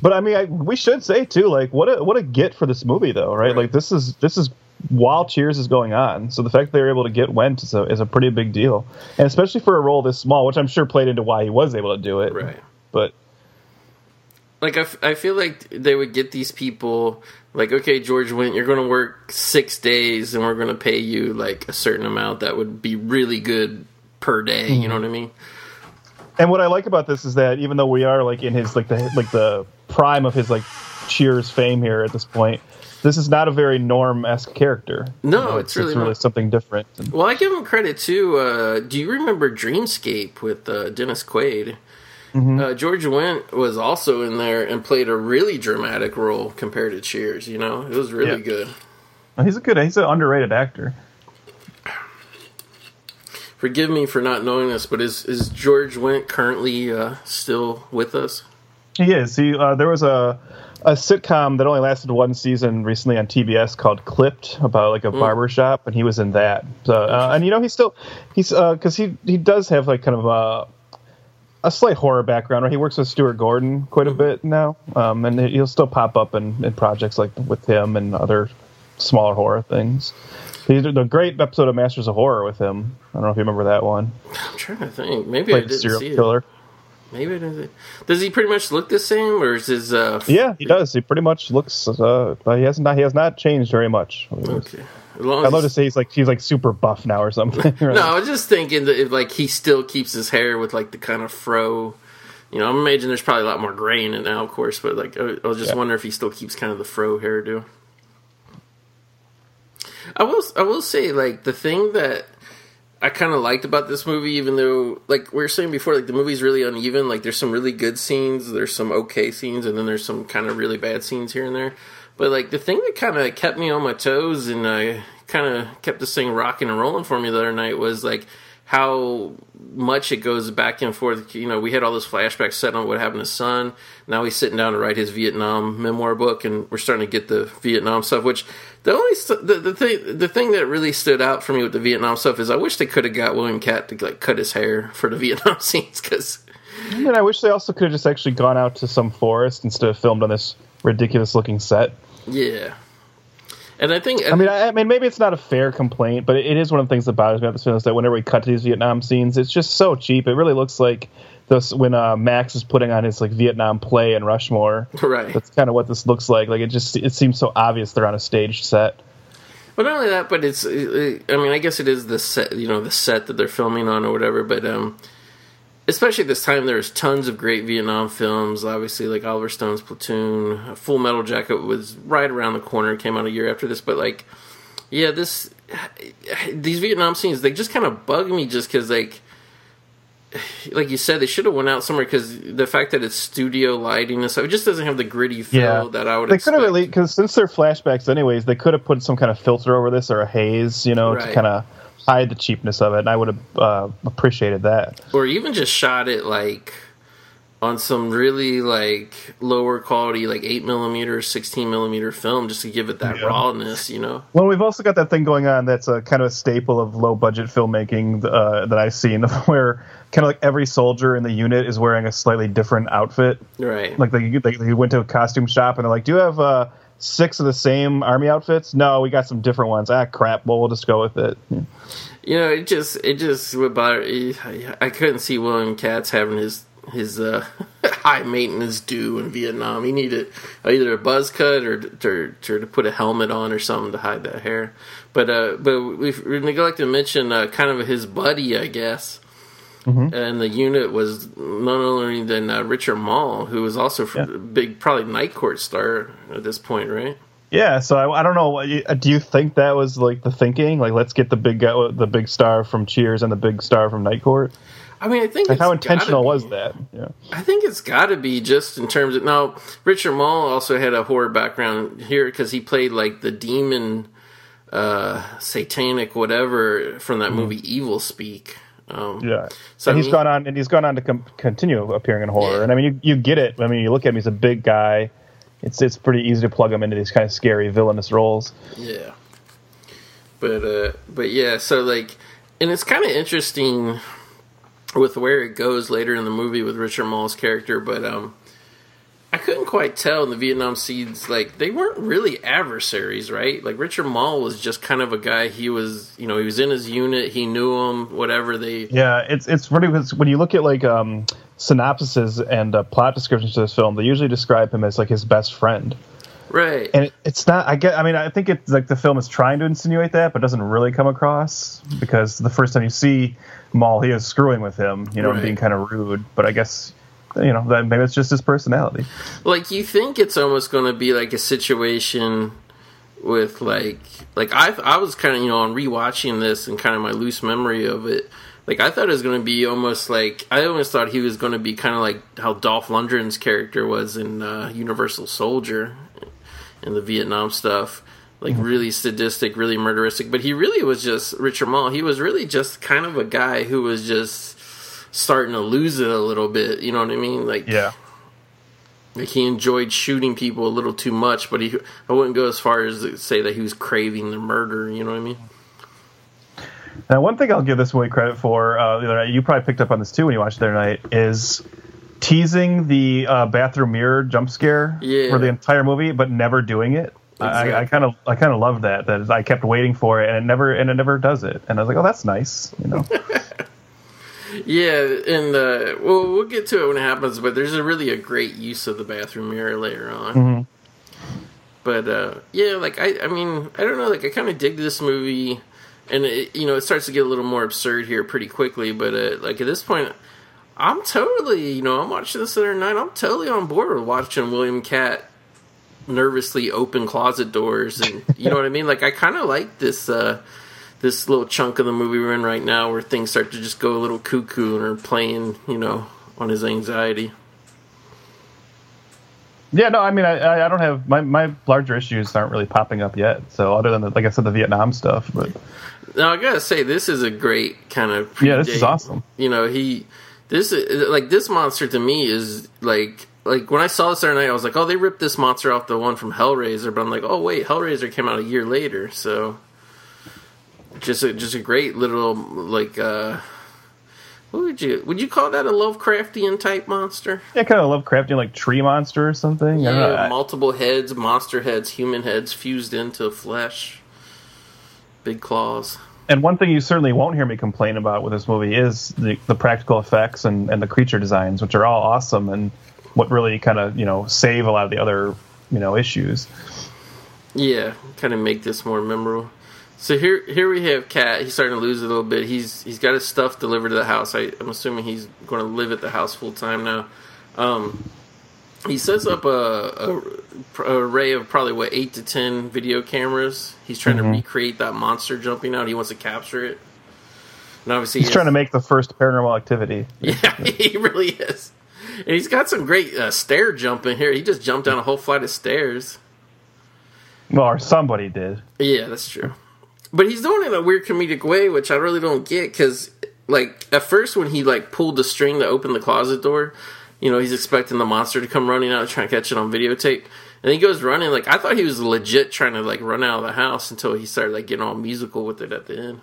But I mean, I, we should say too, like what a what a get for this movie, though, right? Right. Like this is this is while Cheers is going on, so the fact that they were able to get Wendt is a is a pretty big deal, and especially for a role this small, which I'm sure played into why he was able to do it. right? But Like I, f- I feel like they would get these people like, okay, George Wendt you're going to work six days, and we're going to pay you like a certain amount that would be really good per day. You hmm. know what I mean? and what I like about this is that even though we are like in his like the like the prime of his like Cheers fame here at this point, this is not a very norm esque character. No, it's really not. something different. Well, I give him credit too. Uh, do you remember Dreamscape with uh, Dennis Quaid? Uh, George Wendt was also in there and played a really dramatic role compared to Cheers. You know, it was really Yeah. good. He's a good. He's an underrated actor. Forgive me for not knowing this, but is is George Wendt currently uh, still with us? He is. He uh, there was a a sitcom that only lasted one season recently on TBS called Clipped about like a barber shop, and he was in that. So, uh, and you know, he's still he's because he he does have like kind of a a slight horror background. Right, he works with Stuart Gordon quite a bit now, um, and he'll still pop up in, in projects like with him and other smaller horror things. He did a great episode of Masters of Horror with him. I don't know if you remember that one. I'm trying to think. Maybe I Like the didn't serial see killer. it. Maybe I didn't. Does he pretty much look the same, or is his? Uh, Yeah, he does. He pretty much looks. Uh, but he has not. He has not changed very much. Okay. As long I'd love to say he's like he's like super buff now or something. right? No, I was just thinking that if like he still keeps his hair with like the kind of fro. You know, I'm imagining there's probably a lot more gray in it now, of course, but like I I was just Yeah. wondering if he still keeps kind of the fro hairdo. I will, I will say, like the thing that I kind of liked about this movie, even though, like we were saying before, like the movie's really uneven. Like there's some really good scenes, there's some okay scenes, and then there's some kind of really bad scenes here and there. But like the thing that kind of kept me on my toes and uh, kind of kept this thing rocking and rolling for me the other night was like how much it goes back and forth. You know, we had all those flashbacks set on what happened to Son. Now he's sitting down to write his Vietnam memoir book, and we're starting to get the Vietnam stuff. Which the only st- the, the thing the thing that really stood out for me with the Vietnam stuff is I wish they could have got William Katt to like cut his hair for the Vietnam scenes because I mean, I wish they also could have just actually gone out to some forest instead of filmed on this ridiculous looking set. yeah. And I think I mean, I, I mean, maybe it's not a fair complaint, but it is one of the things that bothers me about this film is that whenever we cut to these Vietnam scenes, it's just so cheap. It really looks like this when uh, Max is putting on his like Vietnam play in Rushmore. right. That's kind of what this looks like. Like it just it seems so obvious they're on a staged set. But not only that, but it's. uh, I mean, I guess it is the set, you know, the set that they're filming on or whatever. But um, especially at this time, there's tons of great Vietnam films. Obviously, like Oliver Stone's Platoon, Full Metal Jacket was right around the corner. It came out a year after this, but like, yeah, this these Vietnam scenes they just kind of bug me just because like. Like you said, they should have went out somewhere because the fact that it's studio lighting and stuff, it just doesn't have the gritty feel that I would. They could have at least because since they're flashbacks, anyways, they could have put some kind of filter over this or a haze, you know, Right. to kind of hide the cheapness of it. And I would have uh, appreciated that. or even just shot it like on some really like lower quality like 8 millimeter 16 millimeter film just to give it that Yeah. rawness you know Well, we've also got that thing going on that's a kind of a staple of low budget filmmaking uh, that I've seen, where kind of like every soldier in the unit is wearing a slightly different outfit. right Like they, they, they went to a costume shop and they're like, "Do you have uh, six of the same army outfits?" No, we got some different ones. Ah, crap. Well, we'll just go with it. you know it just it just would bother I, couldn't see william katz having his his uh, high maintenance due in vietnam he needed either a buzz cut or to, to, to put a helmet on or something to hide that hair but uh but we neglected to mention uh, kind of his buddy i guess and the unit was none only than uh, Richard Moll, who was also a Yeah. big, probably Night Court star at this point, right? Yeah, so I, I don't know. Do you think that was like the thinking? Like, let's get the big guy, the big star from Cheers and the big star from Night Court. I mean, I think Like, it's how intentional was that? Yeah. I think it's got to be just in terms of now. Richard Moll also had a horror background here because he played like the demon, uh, satanic whatever from that movie Evil Speak. Um. Yeah. So, and he's gone on, and he's gone on to com- continue appearing in horror. Yeah. And I mean, you, you get it. I mean, you look at him; he's a big guy. It's it's pretty easy to plug him into these kind of scary villainous roles. Yeah. But uh but yeah, so like and it's kind of interesting with where it goes later in the movie with Richard Moll's character, but um I couldn't quite tell in the Vietnam scenes like they weren't really adversaries, right? Like Richard Moll was just kind of a guy he was, you know, he was in his unit, he knew him, whatever they Yeah, it's it's really it's, when you look at like um, synopsises and uh, plot descriptions to this film, they usually describe him as like his best friend. Right. and it, it's not. I get. I mean, I think it's like the film is trying to insinuate that, but doesn't really come across because the first time you see Moll, he is screwing with him, you know, and Right. being kind of rude. But I guess you know that maybe it's just his personality. like you think it's almost going to be like a situation with like like I I was kind of you know on rewatching this and kind of my loose memory of it. Like I thought it was going to be almost like I almost thought he was going to be kind of like how Dolph Lundgren's character was in uh, Universal Soldier in the Vietnam stuff. Like really sadistic, really murderistic, but he really was just Richard Moll. He was really just kind of a guy who was just starting to lose it a little bit. You know what I mean? Like Yeah. like he enjoyed shooting people a little too much, but he I wouldn't go as far as to say that he was craving the murder. You know what I mean? Now, one thing I'll give this movie credit for, uh, the other night, you probably picked up on this too when you watched it the other night, is teasing the uh, bathroom mirror jump scare Yeah. for the entire movie, but never doing it. I, I kind of, I kind of love that. That I kept waiting for it, and it never, and it never does it. And I was like, oh, that's nice, you know. Yeah, and uh, well, we'll get to it when it happens. But there's a really a great use of the bathroom mirror later on. But uh, yeah, like I, I mean, I don't know. Like I kind of dig this movie, and it, you know, it starts to get a little more absurd here pretty quickly. But uh, like at this point, I'm totally, you know, I'm watching this the other night. I'm totally on board with watching William Katt nervously open closet doors, and you know what I mean. Like I kind of like this. uh this little chunk of the movie we're in right now where things start to just go a little cuckoo and are playing, you know, on his anxiety. Yeah, no, I mean, I, I don't have my, my larger issues aren't really popping up yet. So other than the, like I said, the Vietnam stuff, but Now I gotta say, this is a great kind of Yeah, this is awesome. You know, he this is like this monster to me is like like when I saw this the other night, I was like, oh, they ripped this monster off the one from Hellraiser, but I'm like, oh wait, Hellraiser came out a year later, so just a, just a great little like uh what would you would you call that a Lovecraftian type monster? yeah, kind of Lovecraftian like tree monster or something. I don't know. Yeah, multiple heads, monster heads, human heads fused into flesh. Big claws. And one thing you certainly won't hear me complain about with this movie is the, the practical effects and, and the creature designs, which are all awesome and what really kind of you know save a lot of the other you know issues. Yeah, kind of make this more memorable. So here, here we have Katt. He's starting to lose a little bit. He's he's got his stuff delivered to the house. I, I'm assuming he's going to live at the house full time now. Um, he sets up a, a, a array of probably what eight to ten video cameras. He's trying to recreate that monster jumping out. He wants to capture it. And obviously, He's trying to make the first paranormal activity. Yeah, he really is. And he's got some great uh, stair jumping here. He just jumped down a whole flight of stairs. Well, or somebody did. Yeah, that's true. But he's doing it in a weird comedic way, which I really don't get. Because, like, at first when he like pulled the string to open the closet door, you know, he's expecting the monster to come running out and try to catch it on videotape. And he goes running. Like, I thought he was legit trying to like run out of the house until he started like getting all musical with it at the end.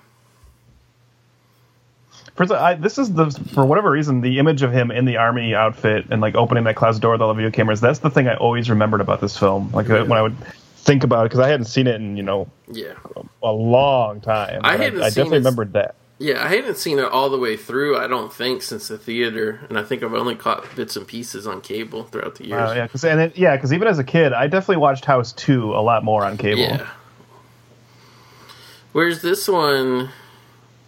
I, this is the for whatever reason the image of him in the army outfit and like opening that closet door with all the video cameras. That's the thing I always remembered about this film. Like uh, when I would think about it because I hadn't seen it in you know Yeah. a long time. I hadn't I, seen definitely it- remembered that. Yeah, I hadn't seen it all the way through. I don't think since the theater, and I think I've only caught bits and pieces on cable throughout the years. Yeah, because and it, yeah, because even as a kid, I definitely watched House Two a lot more on cable. Yeah. Whereas this one,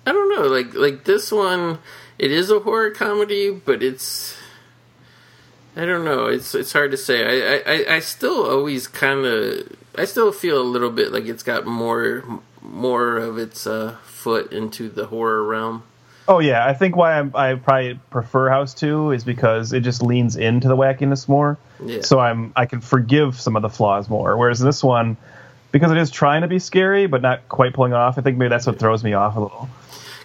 I don't know, like like this one, it is a horror comedy, but it's I don't know. It's it's hard to say. I I, I still always kind of I still feel a little bit like it's got more more of its uh, foot into the horror realm. Oh yeah, I think why I'm, I probably prefer House Two is because it just leans into the wackiness more. Yeah. So I'm I can forgive some of the flaws more. Whereas this one, because it is trying to be scary but not quite pulling it off, I think maybe that's what throws me off a little.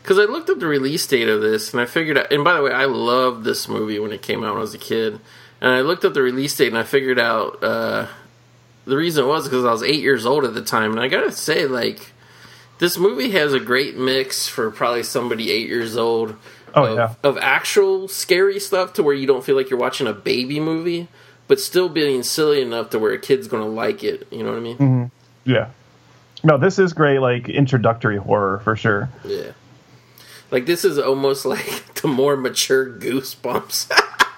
Because I looked up the release date of this and I figured out. And by the way, I loved this movie when it came out when I was a kid. And I looked up the release date and I figured out uh, the reason it was because I was eight years old at the time. And I gotta say, like, this movie has a great mix for probably somebody eight years old. Oh, of, yeah. of actual scary stuff to where you don't feel like you're watching a baby movie, but still being silly enough to where a kid's gonna like it. You know what I mean? Mm-hmm. Yeah. No, this is great, like introductory horror for sure. Yeah. Like this is almost like the more mature Goosebumps.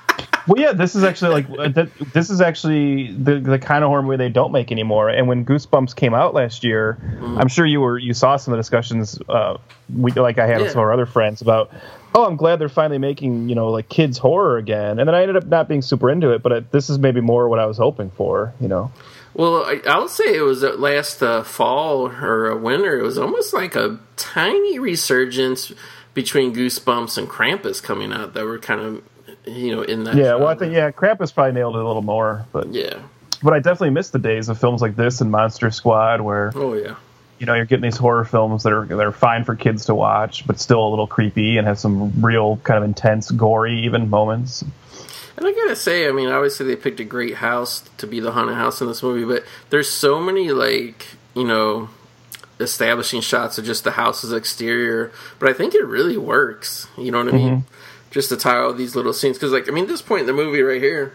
Well, yeah, this is actually like uh, this is actually the the kind of horror movie they don't make anymore. And when Goosebumps came out last year, I'm sure you were you saw some of the discussions uh, we like I had with some of our other friends about. Oh, I'm glad they're finally making you know like kids horror again. And then I ended up not being super into it, but uh this is maybe more what I was hoping for. You know. Well, I, I'll say it was uh, last uh, fall or winter. It was almost like a tiny resurgence between Goosebumps and Krampus coming out that were kind of, you know, in that. Yeah. Well, I think yeah, Krampus probably nailed it a little more, but Yeah. but I definitely miss the days of films like this and Monster Squad where. Oh yeah. you know, you're getting these horror films that are that are fine for kids to watch, but still a little creepy and have some real kind of intense, gory even moments. And I gotta say, I mean, obviously they picked a great house to be the haunted house in this movie, but there's so many like, you know, establishing shots of just the house's exterior. But I think it really works. You know what I mean? Mm-hmm. Just to tie all these little scenes, because like, I mean, this point in the movie right here,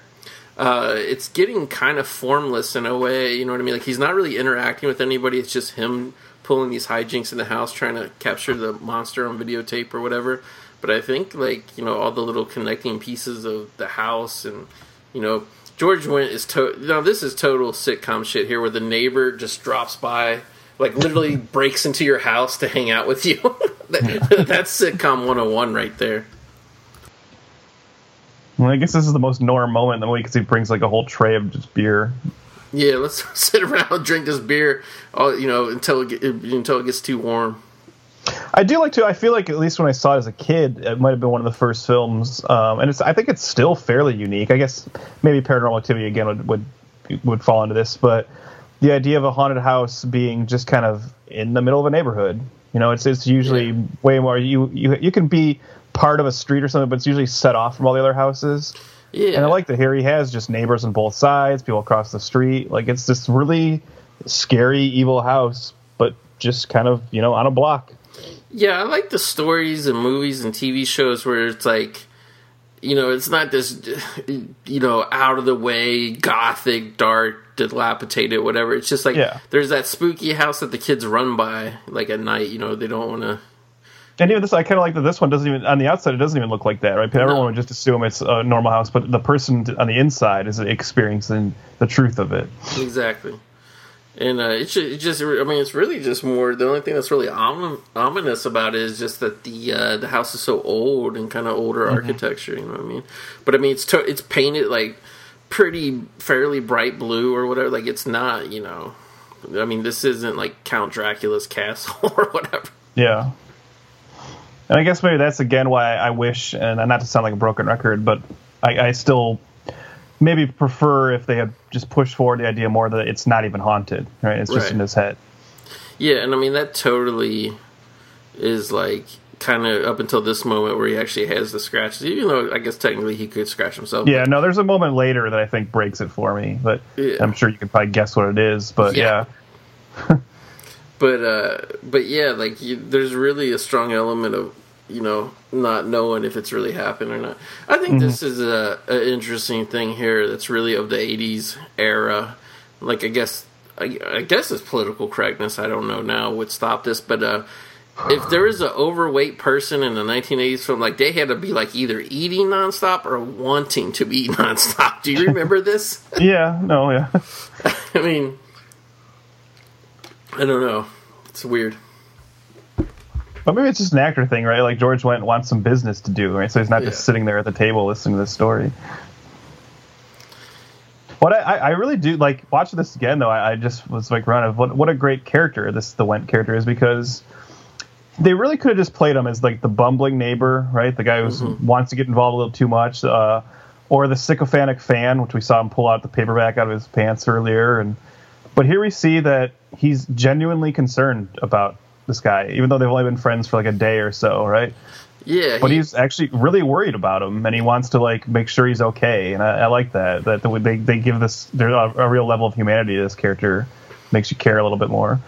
uh, it's getting kind of formless in a way. You know what I mean? Like he's not really interacting with anybody. It's just him pulling these hijinks in the house, trying to capture the monster on videotape or whatever. But I think like you know all the little connecting pieces of the house and you know George Wendt is to now this is total sitcom shit here where the neighbor just drops by like literally breaks into your house to hang out with you. That- That's sitcom 101 right there. Well, I guess this is the most norm moment in the movie because he brings like a whole tray of just beer. Yeah, let's sit around and drink this beer, all you know, until it, until it gets too warm. I do like to. I feel like at least when I saw it as a kid, it might have been one of the first films, um, and it's. I think it's still fairly unique. I guess maybe Paranormal Activity again would would would fall into this, but the idea of a haunted house being just kind of in the middle of a neighborhood. You know, it's it's usually Yeah. way more. You you you can be part of a street or something, but it's usually set off from all the other houses. Yeah, And I like that here he has just neighbors on both sides, people across the street. Like it's this really scary, evil house, but just kind of you know on a block. Yeah, I like the stories and movies and TV shows where it's like, you know, it's not this, you know, out of the way, gothic, dark, dilapidated, whatever. It's just like Yeah. there's that spooky house that the kids run by, like at night. You know, they don't want to. And even this, I kind of like that this one doesn't even on the outside. It doesn't even look like that, right? Everyone would just assume it's a normal house, but the person on the inside is experiencing the truth of it. Exactly. And uh, it's ju- it just, I mean, it's really just more. The only thing that's really omin- ominous about it is just that the uh, the house is so old and kind of older architecture. You know what I mean? But I mean, it's to- it's painted like pretty fairly bright blue or whatever. Like it's not, you know. I mean, this isn't like Count Dracula's castle or whatever. Yeah. And I guess maybe that's again why I wish, and not to sound like a broken record, but I, I still maybe prefer if they had just pushed forward the idea more that it's not even haunted, right? It's just Right. in his head. Yeah, and I mean that totally is like kind of up until this moment where he actually has the scratches. Even though I guess technically he could scratch himself. Yeah, no, there's a moment later that I think breaks it for me, but Yeah. I'm sure you can probably guess what it is. But Yeah. yeah, but uh but yeah like you, there's really a strong element of you know not knowing if it's really happened or not. I think this is a, a interesting thing here that's really of the 80s era. Like i guess I, I guess it's political correctness. I don't know now would stop this but uh if there is an overweight person in the 1980s film like they had to be like either eating nonstop or wanting to eat nonstop. Do you remember this? Yeah, no, yeah. i mean i don't know. It's weird But maybe it's just an actor thing, right? Like George Wendt wants some business to do, right? So he's not Yeah. just sitting there at the table listening to this story. What I, I really do like watching this again though. I, I just was like, run of what what a great character this the Wendt character is because they really could have just played him as like the bumbling neighbor, right? The guy who wants to get involved a little too much, uh, or the sycophantic fan, which we saw him pull out the paperback out of his pants earlier. And but here we see that he's genuinely concerned about this guy, even though they've only been friends for like a day or so, right? Yeah, But he- he's actually really worried about him, and he wants to like make sure he's okay. And I, I like that that they they give this there's a, a real level of humanity to this character, makes you care a little bit more.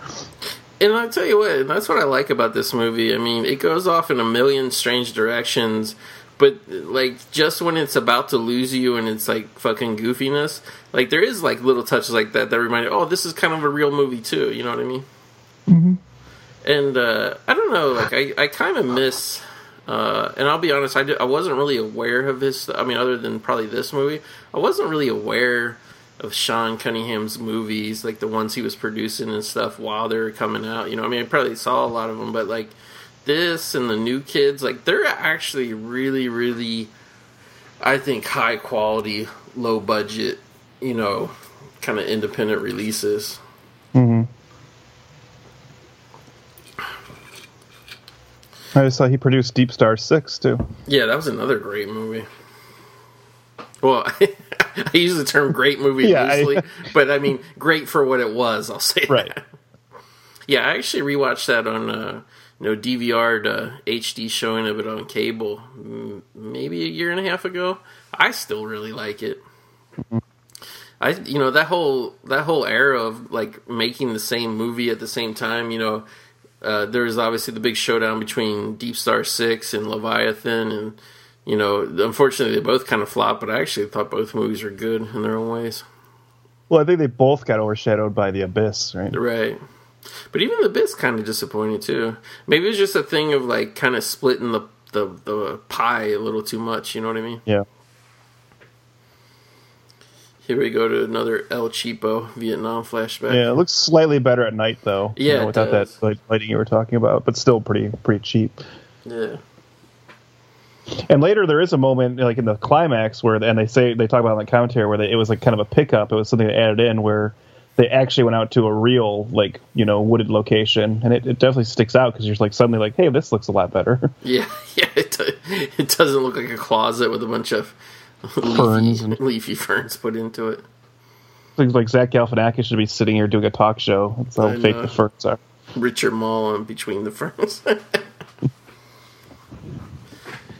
And I'll tell you what, that's what I like about this movie. I mean, it goes off in a million strange directions, but like just when it's about to lose you and it's like fucking goofiness, like there is like little touches like that that remind you, oh, this is kind of a real movie too. You know what I mean? Mm-hmm. And uh, I don't know, like I, I kind of miss. Uh, and I'll be honest, I, did, I wasn't really aware of his. I mean, other than probably this movie, I wasn't really aware of Sean Cunningham's movies, like the ones he was producing and stuff while they were coming out. You know, I mean, I probably saw a lot of them, but like this and the new kids, like they're actually really, really, I think, high quality, low budget, you know, kind of independent releases. I just saw he produced Deep Star Six too. Yeah, that was another great movie. Well, I use the term "great movie" Yeah, I- loosely, but I mean great for what it was. I'll say Right. that. Yeah, I actually rewatched that on uh, you know DVR to HD showing of it on cable, maybe a year and a half ago. I still really like it. I you know that whole that whole era of like making the same movie at the same time. You know, uh, there was obviously the big showdown between Deep Star Six and Leviathan, and you know, unfortunately they both kind of flopped. But I actually thought both movies were good in their own ways. Well, I think they both got overshadowed by the Abyss, right? Right. But even the Abyss kind of disappointed too. Maybe it's just a thing of like kind of splitting the, the the pie a little too much. You know what I mean? Yeah. Here we go to another El Cheapo Vietnam flashback. Yeah, it looks slightly better at night though. you Yeah, know, it without does. that light- lighting you were talking about, but still pretty pretty cheap. Yeah. And later there is a moment like in the climax where and they say they talk about in the commentary where they, it was like kind of a pickup. It was something they added in where they actually went out to a real like you know wooded location, and it, it definitely sticks out because you're like suddenly like, hey, this looks a lot better. Yeah, yeah. It, it doesn't look like a closet with a bunch of Ferns leafy, and- leafy ferns put into it. Things like Zach Galifianakis should be sitting here doing a talk show. That's how I fake know. the ferns are. Richard Moll in between the ferns.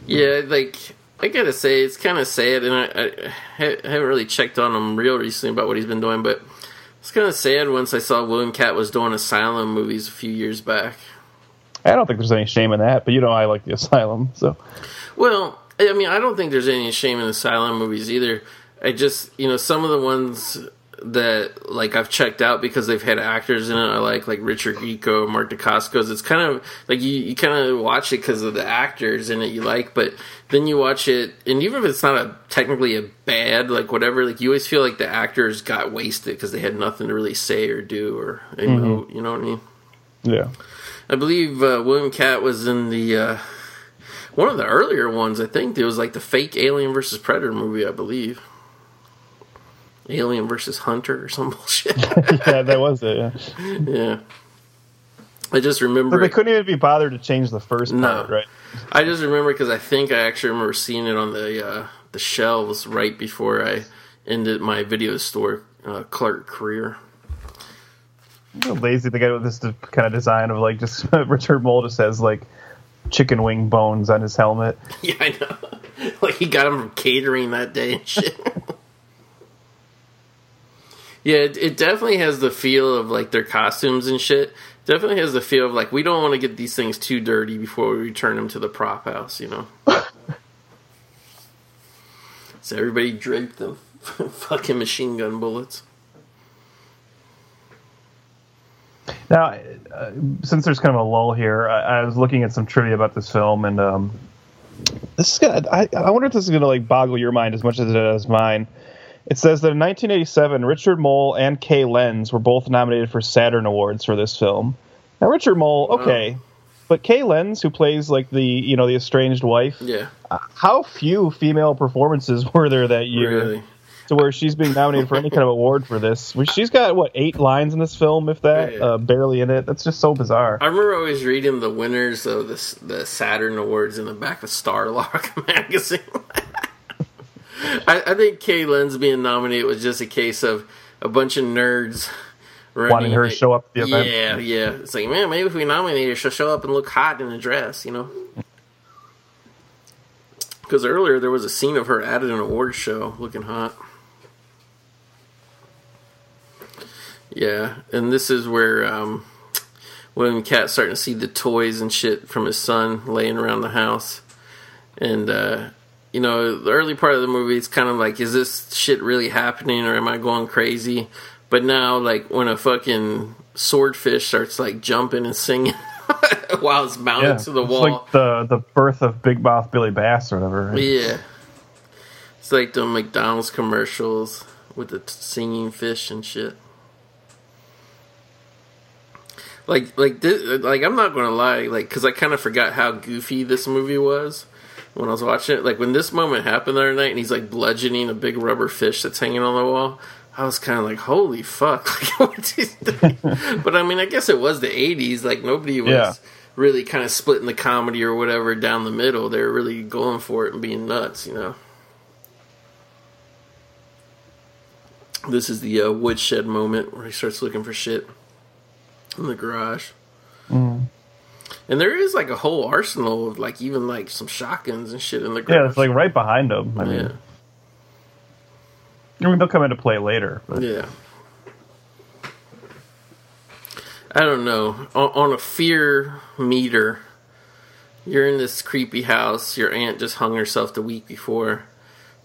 yeah, like I gotta say, it's kind of sad, and I, I ha- haven't really checked on him real recently about what he's been doing, but it's kind of sad once I saw William Katt was doing Asylum movies a few years back. I don't think there's any shame in that, but you know I like the Asylum, so Well, I mean, I don't think there's any shame in the Asylum movies either. I just, you know, some of the ones that like I've checked out because they've had actors in it. I like like Richard Grieco, Mark Dacascos. It's kind of like you, you kind of watch it because of the actors in it you like, but then you watch it, and even if it's not a technically a bad like whatever, like you always feel like the actors got wasted because they had nothing to really say or do or you know, you know what I mean. yeah. I believe uh, William Katt was in the uh, one of the earlier ones. I think it was like the fake Alien versus Predator movie. I believe Alien versus Hunter or some bullshit. yeah, that was it. Yeah. yeah, I just remember. But they it- couldn't even be bothered to change the first No. part, right? I just remember because I think I actually remember seeing it on the uh, the shelves right before I ended my video store uh, clerk career. How lazy they got with this kind of design of like just Richard Moll just has like chicken wing bones on his helmet. Yeah, I know. like he got them from catering that day and shit. yeah, it, it definitely has the feel of like their costumes and shit. Definitely has the feel of like we don't want to get these things too dirty before we return them to the prop house, you know. so everybody draped them fucking machine gun bullets. Now, uh, since there's kind of a lull here, I, I was looking at some trivia about this film, and um, this is gonna. I, I wonder if this is gonna like boggle your mind as much as it does mine. It says that in 1987, Richard Moll and Kay Lenz were both nominated for Saturn Awards for this film. Now, Richard Moll, okay, but Kay Lenz, who plays like the you know the estranged wife, Yeah, how few female performances were there that year really. To where she's being nominated for any kind of award for this? She's got what eight lines in this film, if that, uh, barely in it. That's just so bizarre. I remember always reading the winners of the the Saturn Awards in the back of Starlog magazine. I, I think Kay Lenz being nominated was just a case of a bunch of nerds Wanting her to show up at the event. Yeah, yeah. It's like, man, maybe if we nominate her, she'll show up and look hot in a dress, you know? Because earlier there was a scene of her at an award show looking hot. Yeah, and this is where um, William Katt's starting to see the toys and shit from his son laying around the house. And, uh, you know, the early part of the movie, it's kind of like, is this shit really happening or am I going crazy? But now, like, when a fucking swordfish starts, like, jumping and singing while it's mounted Yeah, to the it's wall. like the the birth of Big Mouth Billy Bass or whatever. Yeah. It's like the McDonald's commercials with the t- singing fish and shit. Like, like, this, like I'm not gonna lie, like, because I kind of forgot how goofy this movie was when I was watching it. Like when this moment happened the other night, and he's like bludgeoning a big rubber fish that's hanging on the wall. I was kind of like, "Holy fuck!" Like, what's he doing? but I mean, I guess it was the '80s. Like nobody was Yeah. really kind of splitting the comedy or whatever down the middle. They were really going for it and being nuts, you know. This is the uh, woodshed moment where he starts looking for shit in the garage. Mm. And there is like a whole arsenal of like even like some shotguns and shit in the garage. Yeah, it's like right behind them. I mean, yeah, I mean, they'll come into play later. But yeah. I don't know. On, on a fear meter, you're in this creepy house. Your aunt just hung herself the week before.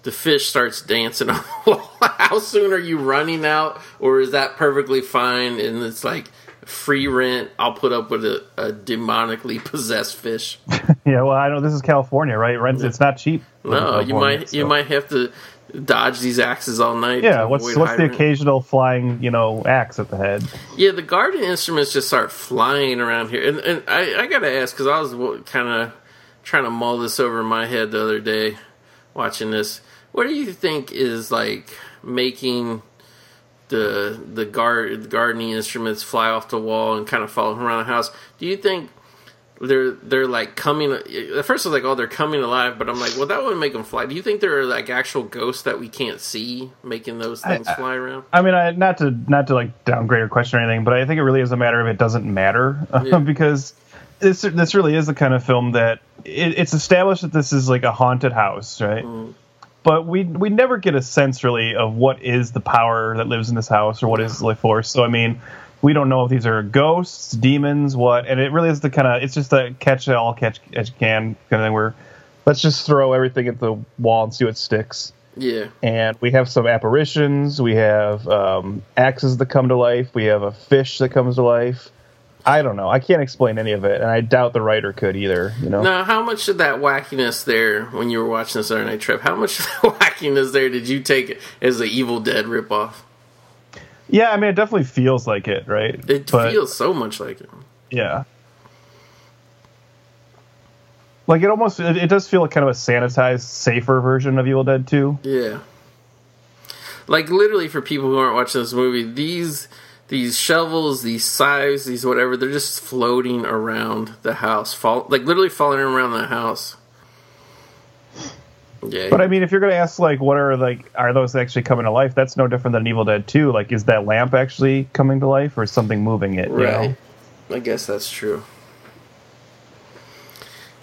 The fish starts dancing on the wall. How soon are you running out, or is that perfectly fine? And it's like free rent. I'll put up with a, a demonically possessed fish. yeah, well, I know this is California, right? Rent it's not cheap. No, you might you might have to dodge these axes all night. Yeah, what's what's the occasional flying, you know, axe at the head? Yeah, the garden instruments just start flying around here, and, and I, I gotta ask because I was kind of trying to mull this over in my head the other day, watching this. What do you think is like making the the guard gardening instruments fly off the wall and kind of follow around the house? Do you think they're they're like coming? At first, I was like, oh, they're coming alive, but I'm like, well, that wouldn't make them fly. Do you think there are like actual ghosts that we can't see making those things I- fly around? I mean, I, not to not to like downgrade or question or anything, but I think it really is a matter of it doesn't matter Yeah. because this this really is the kind of film that it, it's established that this is like a haunted house, right? Mm. But we we never get a sense really of what is the power that lives in this house or what is the life force. So I mean, we don't know if these are ghosts, demons, what, and it really is the kind of it's just a catch it all, catch as you can kind of thing where let's just throw everything at the wall and see what sticks Yeah, and we have some apparitions. We have um, axes that come to life. We have a fish that comes to life. I don't know. I can't explain any of it, and I doubt the writer could either. You know? Now, how much of that wackiness there when you were watching this Saturday Night Trip? How much of that wackiness there did you take as the Evil Dead ripoff? Yeah, I mean, it definitely feels like it, right? It But, feels so much like it. yeah. Like it almost, it, it does feel like kind of a sanitized, safer version of Evil Dead 2. Yeah. Like literally, for people who aren't watching this movie, these these shovels, these scythes, these whatever, they're just floating around the house, fall like literally falling around the house. Yeah, But I mean, if you're going to ask, like, what are like, are those actually coming to life? That's no different than Evil Dead 2. Like, is that lamp actually coming to life, or is something moving it? you know? I guess that's true.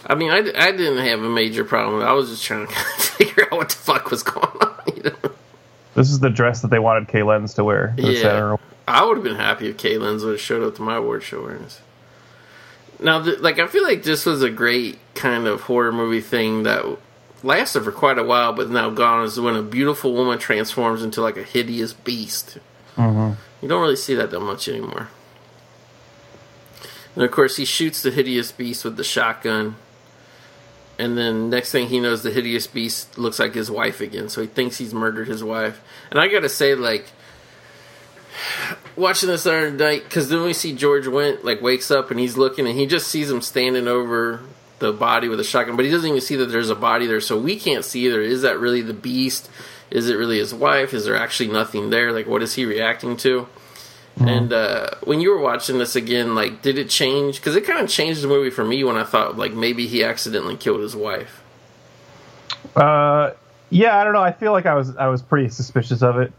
I mean, I, I didn't have a major problem. I was just trying to figure out what the fuck was going on. You know? This is the dress that they wanted Kay Lenz to wear. the Yeah. I would have been happy if Kay Lenz would have showed up to my award show awareness. Now, th- like, I feel like this was a great kind of horror movie thing that lasted for quite a while, but now gone is when a beautiful woman transforms into like a hideous beast. Mm-hmm. You don't really see that that much anymore. And of course, he shoots the hideous beast with the shotgun. And then next thing he knows, the hideous beast looks like his wife again. So he thinks he's murdered his wife. And I gotta say, like, watching this the other night because then we see George Wendt like wakes up and he's looking and he just sees him standing over the body with a shotgun, but he doesn't even see that there's a body there, so we can't see either. Is that really the beast? Is it really his wife? Is there actually nothing there? Like, what is he reacting to? And uh, when you were watching this again, like, did it change? Because it kind of changed the movie for me when I thought like maybe he accidentally killed his wife. Uh, yeah, I don't know. I feel like I was I was pretty suspicious of it,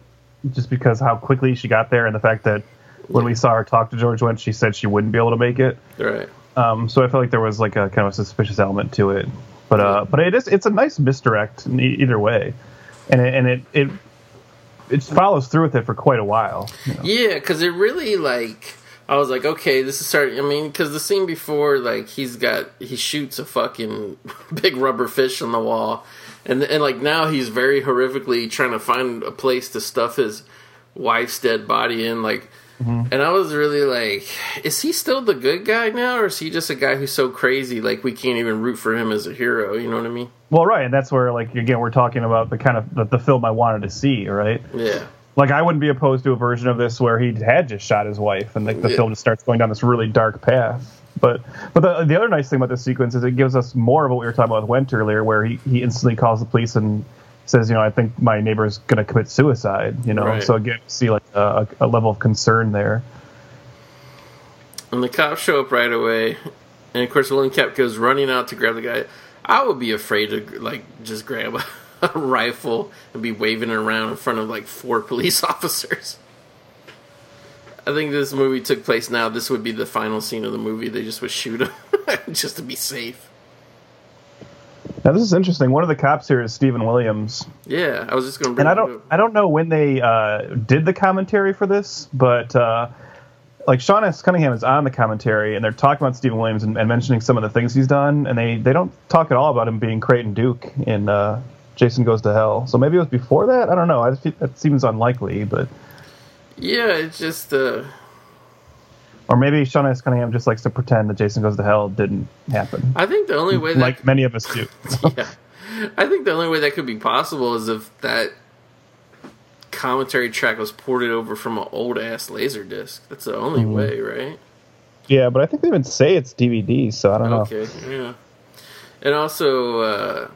just because how quickly she got there and the fact that when we saw her talk to George Wendt, she said she wouldn't be able to make it. Right. Um, so I felt like there was like a kind of a suspicious element to it. But uh, but it is it's a nice misdirect either way, and it, and it it it follows through with it for quite a while. you know. Yeah, because it really like I was like, okay, this is starting. I mean, because the scene before, like he's got he shoots a fucking big rubber fish on the wall, and and like now he's very horrifically trying to find a place to stuff his wife's dead body in, like. Mm-hmm. And I was really like, is he still the good guy now, or is he just a guy who's so crazy like we can't even root for him as a hero? You know what I mean? Well, right, and that's where like again we're talking about the kind of the, the film I wanted to see, right? Yeah. Like I wouldn't be opposed to a version of this where he had just shot his wife, and like the Yeah. film just starts going down this really dark path. But but the, the other nice thing about this sequence is it gives us more of what we were talking about with Wendt earlier, where he, he instantly calls the police and says, you know, I think my neighbor's going to commit suicide. You know, Right. so again, see like a, a level of concern there. And the cops show up right away, and of course William Katt goes running out to grab the guy. I would be afraid to like just grab a, a rifle and be waving it around in front of like four police officers. I think this movie took place now. This would be the final scene of the movie. They just would shoot him just to be safe. Now this is interesting. One of the cops here is Steven Williams, Yeah, I was just going to and I don't. I don't know when they uh, did the commentary for this, but uh, like Sean S. Cunningham is on the commentary, and they're talking about Steven Williams and, and mentioning some of the things he's done, and they they don't talk at all about him being Creighton Duke in uh, Jason Goes to Hell. So maybe it was before that. I don't know. I just that seems unlikely, but Yeah, it's just uh, or maybe Sean S. Cunningham just likes to pretend that Jason Goes to Hell didn't happen, I think the only way that like many of us do. yeah. I think the only way that could be possible is if that commentary track was ported over from an old ass laser disc. That's the only Mm-hmm. way, right? yeah, but I think they even say it's DVD, so I don't know. Okay, yeah. And also, uh,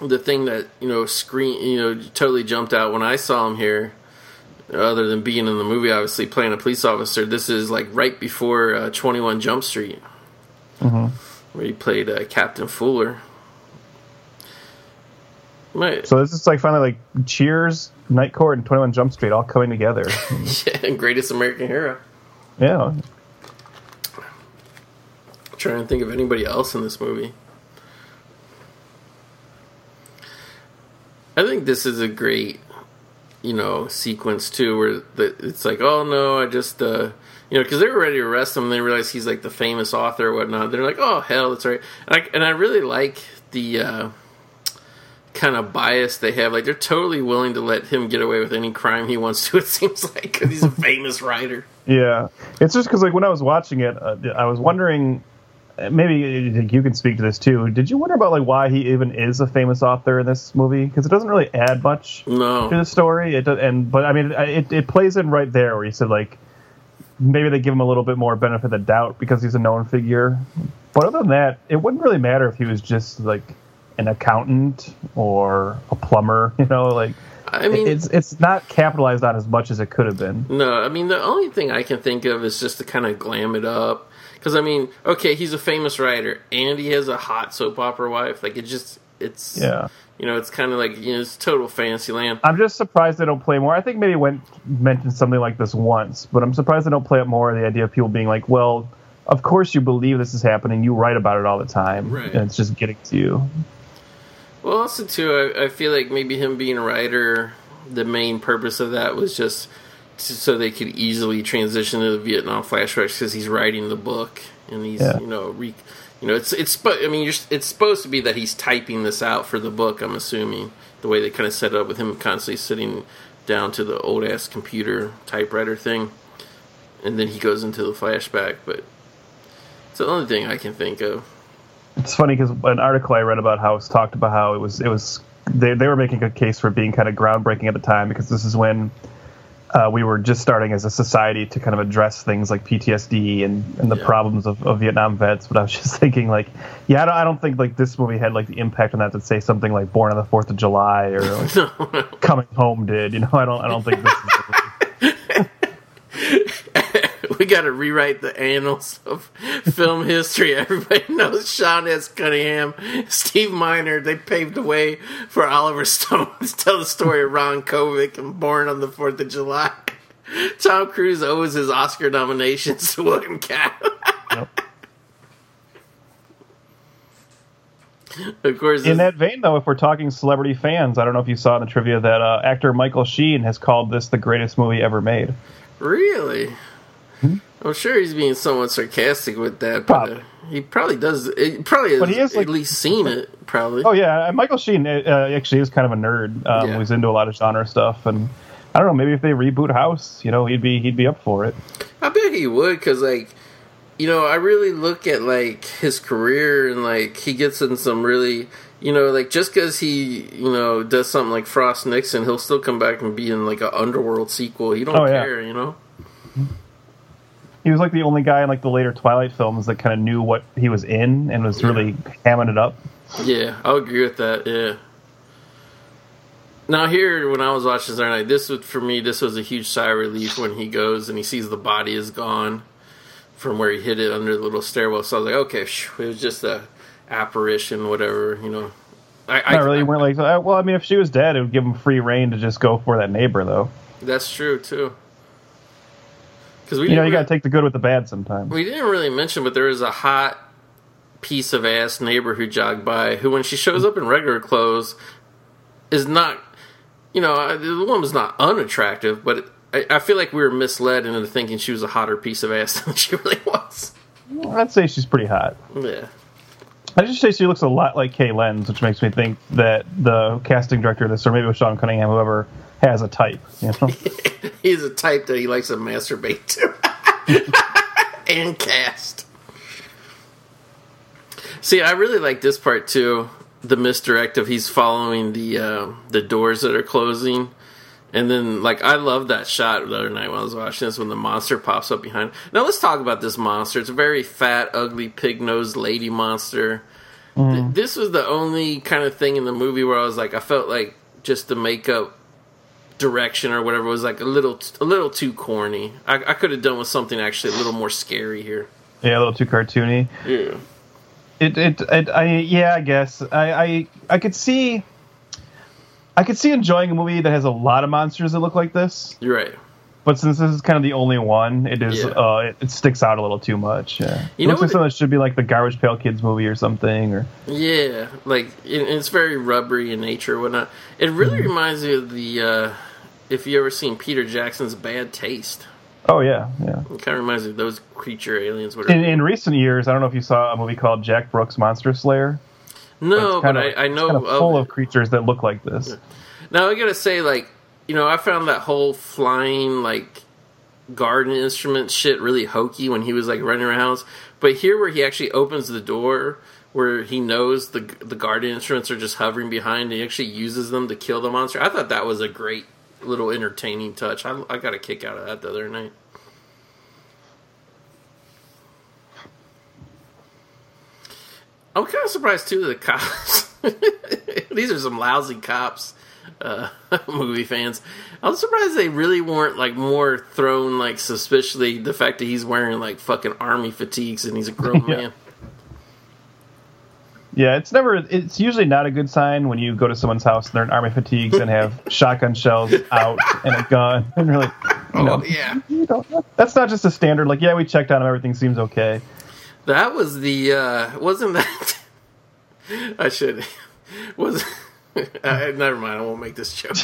the thing that you know, screen, you know, totally jumped out when I saw him here. Other than being in the movie, obviously playing a police officer, this is like right before uh, Twenty One Jump Street, where he played uh, Captain Fuller. Right. So this is like finally like Cheers, Night Court, and Twenty One Jump Street all coming together. Yeah, greatest American hero. yeah, trying to think of anybody else in this movie. I think this is a great, you know, sequence too, where the, it's like, oh no, I just, uh, you know, because they were ready to arrest him, and they realize he's like the famous author or whatnot. They're like, oh hell, that's right, and I, and I really like the uh, kind of bias they have. Like they're totally willing to let him get away with any crime he wants to. It seems like because he's a famous writer. yeah. It's just because like when I was watching it, uh, I was wondering. Maybe you can speak to this too. Did you wonder about like why he even is a famous author in this movie? Because it doesn't really add much No, to the story. It does, and but I mean, it, it plays in right there where he said like maybe they give him a little bit more benefit of the doubt because he's a known figure. But other than that, it wouldn't really matter if he was just like an accountant or a plumber. You know, like I mean, it's it's not capitalized on as much as it could have been. No, I mean the only thing I can think of is just to kind of glam it up. Because I mean, okay, he's a famous writer, and he has a hot soap opera wife. Like it just, it's Yeah. you know, it's kind of like you know, it's total fantasy land. I'm just surprised they don't play more. I think maybe Wendt mentioned something like this once, but I'm surprised they don't play up more the idea of people being like, well. Of course, you believe this is happening. You write about it all the time, Right. and it's just getting to you. Well, also too, I, I feel like maybe him being a writer, the main purpose of that was just so they could easily transition to the Vietnam flashbacks because he's writing the book and he's Yeah. you know re, you know it's it's I mean you're, it's supposed to be that he's typing this out for the book. I'm assuming the way they kind of set it up with him constantly sitting down to the old ass computer typewriter thing, and then he goes into the flashback. But it's the only thing I can think of. It's funny because an article I read about House talked about how it was it was they they were making a case for being kind of groundbreaking at the time because this is when uh, we were just starting as a society to kind of address things like PTSD and, and the Yeah. problems of, of Vietnam vets. But I was just thinking, like, yeah, I don't, I don't think like this movie had like the impact on that to say something like "Born on the Fourth of July" or like, "Coming Home" did. You know, I don't, I don't think this. Is, we got to rewrite the annals of film history. Everybody knows Sean S. Cunningham, Steve Miner. They paved the way for Oliver Stone to tell the story of Ron Kovic and Born on the Fourth of July. Tom Cruise owes his Oscar nominations to William Katt. Yep. of course, In that vein, though, if we're talking celebrity fans, I don't know if you saw in the trivia that uh, actor Michael Sheen has called this the greatest movie ever made. Really? I'm sure he's being somewhat sarcastic with that, but uh, he probably does. It probably has But he is, like- at least seen it. Probably. Oh yeah, Michael Sheen uh, actually is kind of a nerd. Um, Yeah. He's into a lot of genre stuff, and I don't know. Maybe if they reboot House, you know, he'd be he'd be up for it. I bet he would, because like, you know, I really look at like his career and like he gets in some really, you know, like just because he, you know, does something like Frost Nixon, he'll still come back and be in like an Underworld sequel. He don't Oh, yeah. care, you know. He was like the only guy in like the later Twilight films that kind of knew what he was in and was really hamming it up. Yeah, I'll agree with that. Yeah. Now here, when I was watching Saturday Night, this was for me. This was a huge sigh of relief when he goes and he sees the body is gone from where he hid it under the little stairwell. So I was like, okay, phew, it was just a apparition, whatever, you know. I, I Not really. Weren't like, uh, well, I mean, if she was dead, it would give him free reign to just go for that neighbor, though. That's true too. Because we You know, you got to take the good with the bad sometimes. we didn't really mention, but there is a hot piece of ass neighbor who jogged by, who when she shows up in regular clothes, is not, you know, the woman's not unattractive, but I, I feel like we were misled into thinking she was a hotter piece of ass than she really was. I'd say she's pretty hot. Yeah. I just say she looks a lot like Kay Lenz, which makes me think that the casting director of this, or maybe it was Sean Cunningham, whoever, has a type. You know, He's a type that he likes to masturbate to. and cast. See, I really like this part too. The misdirect of he's following the uh, the doors that are closing, and then like I love that shot the other night when I was watching this when the monster pops up behind. Now let's talk about this monster. It's a very fat, ugly, pig nosed lady monster. Th- this was the only kind of thing in the movie where I was like, I felt like just the makeup direction or whatever was like a little a little too corny. I, I could have done with something actually a little more scary here. yeah, a little too cartoony. Yeah. It, it, it, I, yeah, I guess I, I, I could see, I could see enjoying a movie that has a lot of monsters that look like this. You're right. But since this is kind of the only one, it is, Yeah. uh, it, it sticks out a little too much. Yeah, You it know looks like something that should be like the Garbage Pail Kids movie or something. Or Yeah, like it, it's very rubbery in nature, or whatnot. It really Mm-hmm. reminds me of the uh, if you ever seen Peter Jackson's Bad Taste. oh yeah, yeah. It kind of reminds me of those creature aliens. Whatever. In, in recent years, I don't know if you saw a movie called Jack Brooks Monster Slayer. no, but kinda- I, I know it's kinda full it. of creatures that look like this. Now I gotta say, like, you know, I found that whole flying like garden instrument shit really hokey when he was like running around. house. But here, where he actually opens the door, where he knows the the garden instruments are just hovering behind, and he actually uses them to kill the monster. I thought that was a great little entertaining touch. I, I got a kick out of that the other night. I'm kind of surprised too that the cops. These are some lousy cops, uh, movie fans. I'm surprised they really weren't like more thrown like suspiciously the fact that he's wearing like fucking army fatigues and he's a grown Yeah. man. Yeah, it's never. It's usually not a good sign when you go to someone's house and they're in army fatigues and have shotgun shells out and a gun, and you're like, you know, Oh yeah, you that's not just a standard. Like, yeah, we checked on them, everything seems okay. that was the uh, wasn't that? I should was. uh, never mind. I won't make this joke.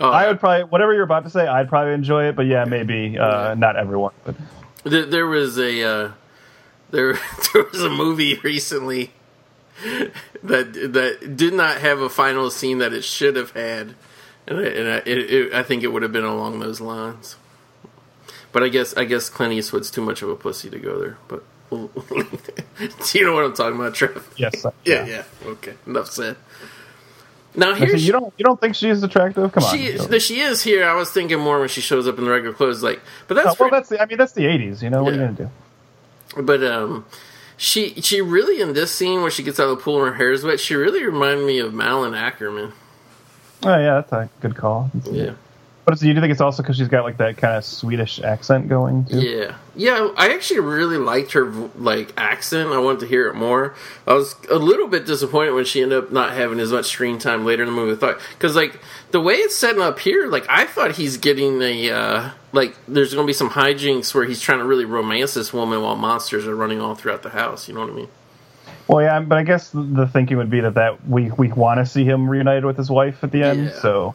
Oh, I would probably whatever you're about to say, I'd probably enjoy it, but yeah, maybe uh, not everyone. But There, there was a uh, there there was a movie recently that that did not have a final scene that it should have had, and, I, and I, it, it, I think it would have been along those lines. But I guess I guess Clint Eastwood's too much of a pussy to go there. But we'll, do you know what I'm talking about, Trev? yes, Yeah, yeah. Okay, enough said. Now here you don't you don't think she's attractive? Come on. she Joe. she is here. I was thinking more when she shows up in the regular clothes, like, but that's Oh, well, pretty- that's the, I mean that's the '80s. You know what are Yeah. you gonna do? But um, she she really in this scene where she gets out of the pool and her hair is wet. She really reminded me of Malin Akerman. Oh yeah, that's a good call. Yeah, But it's, you do think it's also because she's got like that kind of Swedish accent going? Too? yeah, yeah. I actually really liked her like accent. I wanted to hear it more. I was a little bit disappointed when she ended up not having as much screen time later in the movie. I thought because like the way it's setting up here, like I thought he's getting a uh, like there's going to be some hijinks where he's trying to really romance this woman while monsters are running all throughout the house. You know what I mean? Well, yeah, but I guess the- thinking would be that that we we want to see him reunited with his wife at the end. Yeah. So,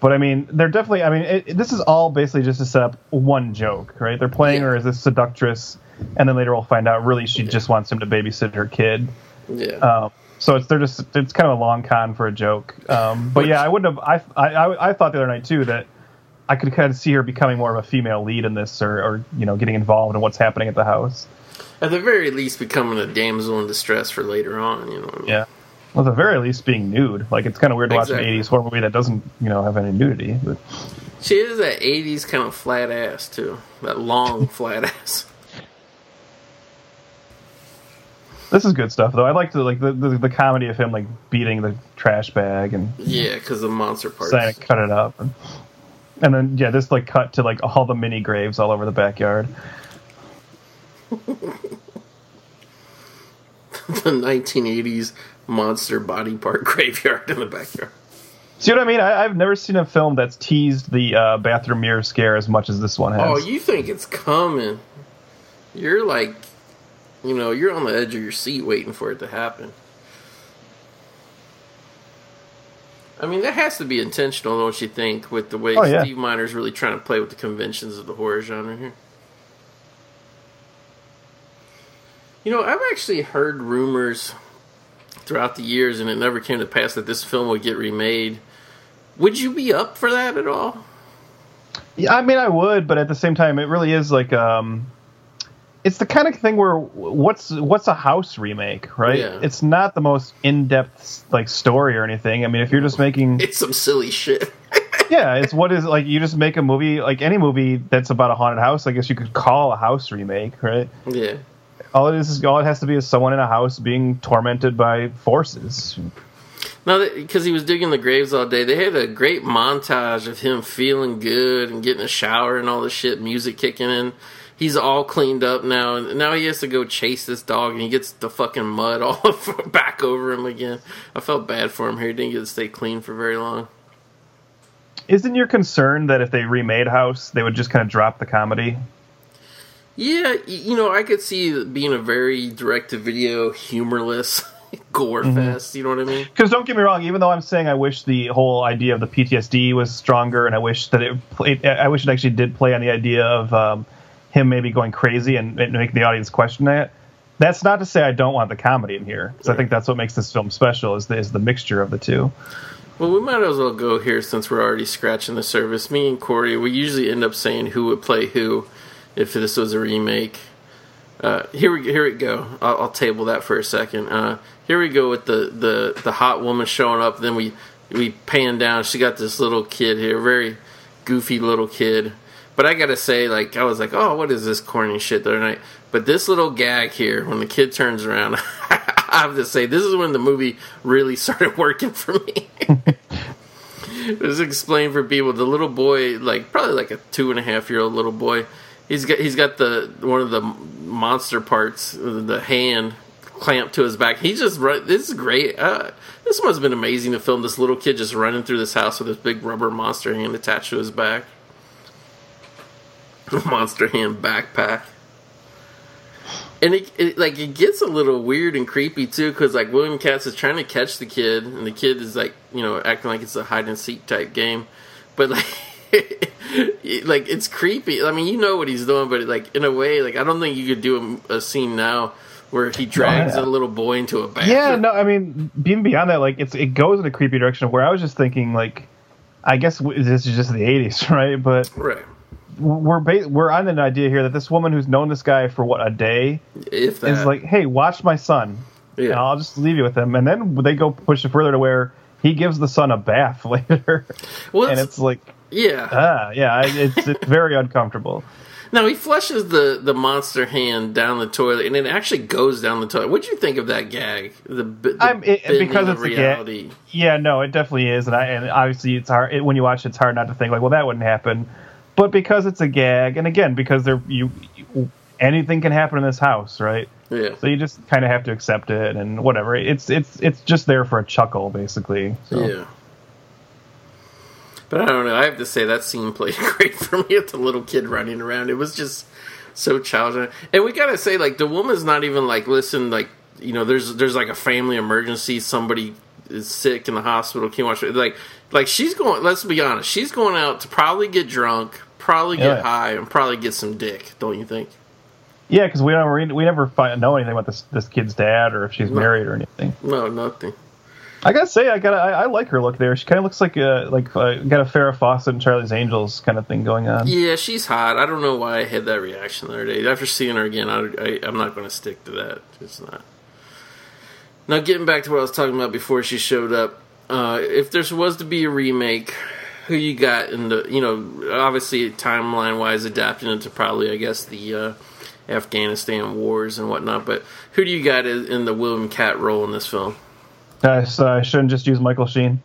but I mean, they're definitely. I mean, it, this is all basically just to set up one joke, right? They're playing Yeah. her as this seductress, and then later we'll find out really she just wants him to babysit her kid. Yeah. Um, so it's they're just it's kind of a long con for a joke. Um, but yeah, I wouldn't have. I, I I I thought the other night too that. I could kind of see her becoming more of a female lead in this, or, or you know, getting involved in what's happening at the house. At the very least, becoming a damsel in distress for later on. You know. What I mean? Yeah. Well, at the very least, being nude. Like, it's kind of weird to watch an 80s horror movie that doesn't, you know, have any nudity. But She is that '80s kind of flat ass too. That long flat ass. this is good stuff, though. I like the like the, the, the comedy of him like beating the trash bag and Yeah, because the monster to cut it up, and, and then yeah, this like cut to like all the mini graves all over the backyard. the 1980s monster body part graveyard in the backyard. See what I mean? I, I've never seen a film that's teased the uh, bathroom mirror scare as much as this one has. Oh, you think it's coming? You're like, you know, you're on the edge of your seat waiting for it to happen. I mean, that has to be intentional, don't you think, with the way Oh, yeah. Steve Miner's really trying to play with the conventions of the horror genre here? You know, I've actually heard rumors throughout the years, and it never came to pass that this film would get remade. Would you be up for that at all? Yeah, I mean, I would, but at the same time, it really is like um, it's the kind of thing where what's what's a house remake, right? Yeah. It's not the most in depth like story or anything. I mean, if you're just making, It's some silly shit. yeah, it's what is like you just make a movie like any movie that's about a haunted house. I guess you could call a house remake, right? yeah. All it is is all it has to be is someone in a house being tormented by forces. No, because he was digging the graves all day. They had a great montage of him feeling good and getting a shower and all this shit, music kicking in. He's all cleaned up now, and now he has to go chase this dog, and he gets the fucking mud all back over him again. I felt bad for him here. He didn't get to stay clean for very long. Isn't your concern that if they remade House, they would just kind of drop the comedy? Yeah, you know, I could see it being a very direct-to-video, humorless gore fest. You know what I mean? Because don't get me wrong, even though I'm saying I wish the whole idea of the PTSD was stronger, and I wish that it, it I wish it actually did play on the idea of um, him maybe going crazy and, and making the audience question it. That's not to say I don't want the comedy in here, because I think that's what makes this film special is the, is the mixture of the two. Well, we might as well go here since we're already scratching the surface. Me and Corey, we usually end up saying who would play who if this was a remake. Uh, here we here we go. I'll, I'll table that for a second. Uh, here we go with the, the, the hot woman showing up. Then we we pan down. She got this little kid here, very goofy little kid. But I gotta say, like I was like, oh, what is this corny shit the other night? But this little gag here, when the kid turns around, I have to say, this is when the movie really started working for me. Just explain for people. The little boy, like probably like a two and a half year old little boy, he's got he's got the one of the monster parts, the hand clamped to his back. He's just run. This is great. Uh, this must have been amazing to film this little kid just running through this house with this big rubber monster hand attached to his back. monster hand backpack. And it, it like it gets a little weird and creepy too, because like William Katt is trying to catch the kid, and the kid is like you know acting like it's a hide and seek type game, but like like it's creepy. I mean, you know what he's doing, but like in a way, like I don't think you could do a, a scene now where he drags yeah. a little boy into a bathroom. Yeah, no, I mean, even beyond that, like it's it goes in a creepy direction. Where I was just thinking, like, I guess this is just the '80s, right? But right. We're ba- we're on an idea here that this woman who's known this guy for what a day is like, hey, watch my son. Yeah. And I'll just leave you with him. And then they go push it further to where he gives the son a bath later, Well, and it's- like Yeah. ah yeah, it's it's very uncomfortable. Now he flushes the the monster hand down the toilet, and it actually goes down the toilet. What'd you think of that gag? The, the I'm it, because of it's a reality. gag. Yeah, no, it definitely is, and I and obviously it's hard it, when you watch. it, It's hard not to think like, well, that wouldn't happen, but because it's a gag, and again because there you, you anything can happen in this house, right? Yeah. So you just kind of have to accept it and whatever. It's it's it's just there for a chuckle, basically. So. Yeah. But I don't know. I have to say that scene played great for me with the little kid running around. It was just so challenging. And we gotta say, like, the woman's not even like, listen, like, you know, there's there's like a family emergency. Somebody is sick in the hospital. Can you watch it? Like, like she's going. Let's be honest. She's going out to probably get drunk, probably get Yeah. high, and probably get some dick. Don't you think? Yeah, because we don't we never find, know anything about this this kid's dad or if she's married or anything. No, nothing. I gotta say, I got I, I like her look there. She kind of looks like a like uh, got a Farrah Fawcett and Charlie's Angels kind of thing going on. Yeah, she's hot. I don't know why I had that reaction the other day. After seeing her again, I, I, I'm not going to stick to that. It's not. Now, getting back to what I was talking about before she showed up, uh, if there was to be a remake, who you got in the, you know, obviously timeline wise, adapting it to probably, I guess, the uh, Afghanistan wars and whatnot, but who do you got in the William Katt role in this film? Uh, so I shouldn't just use Michael Sheen.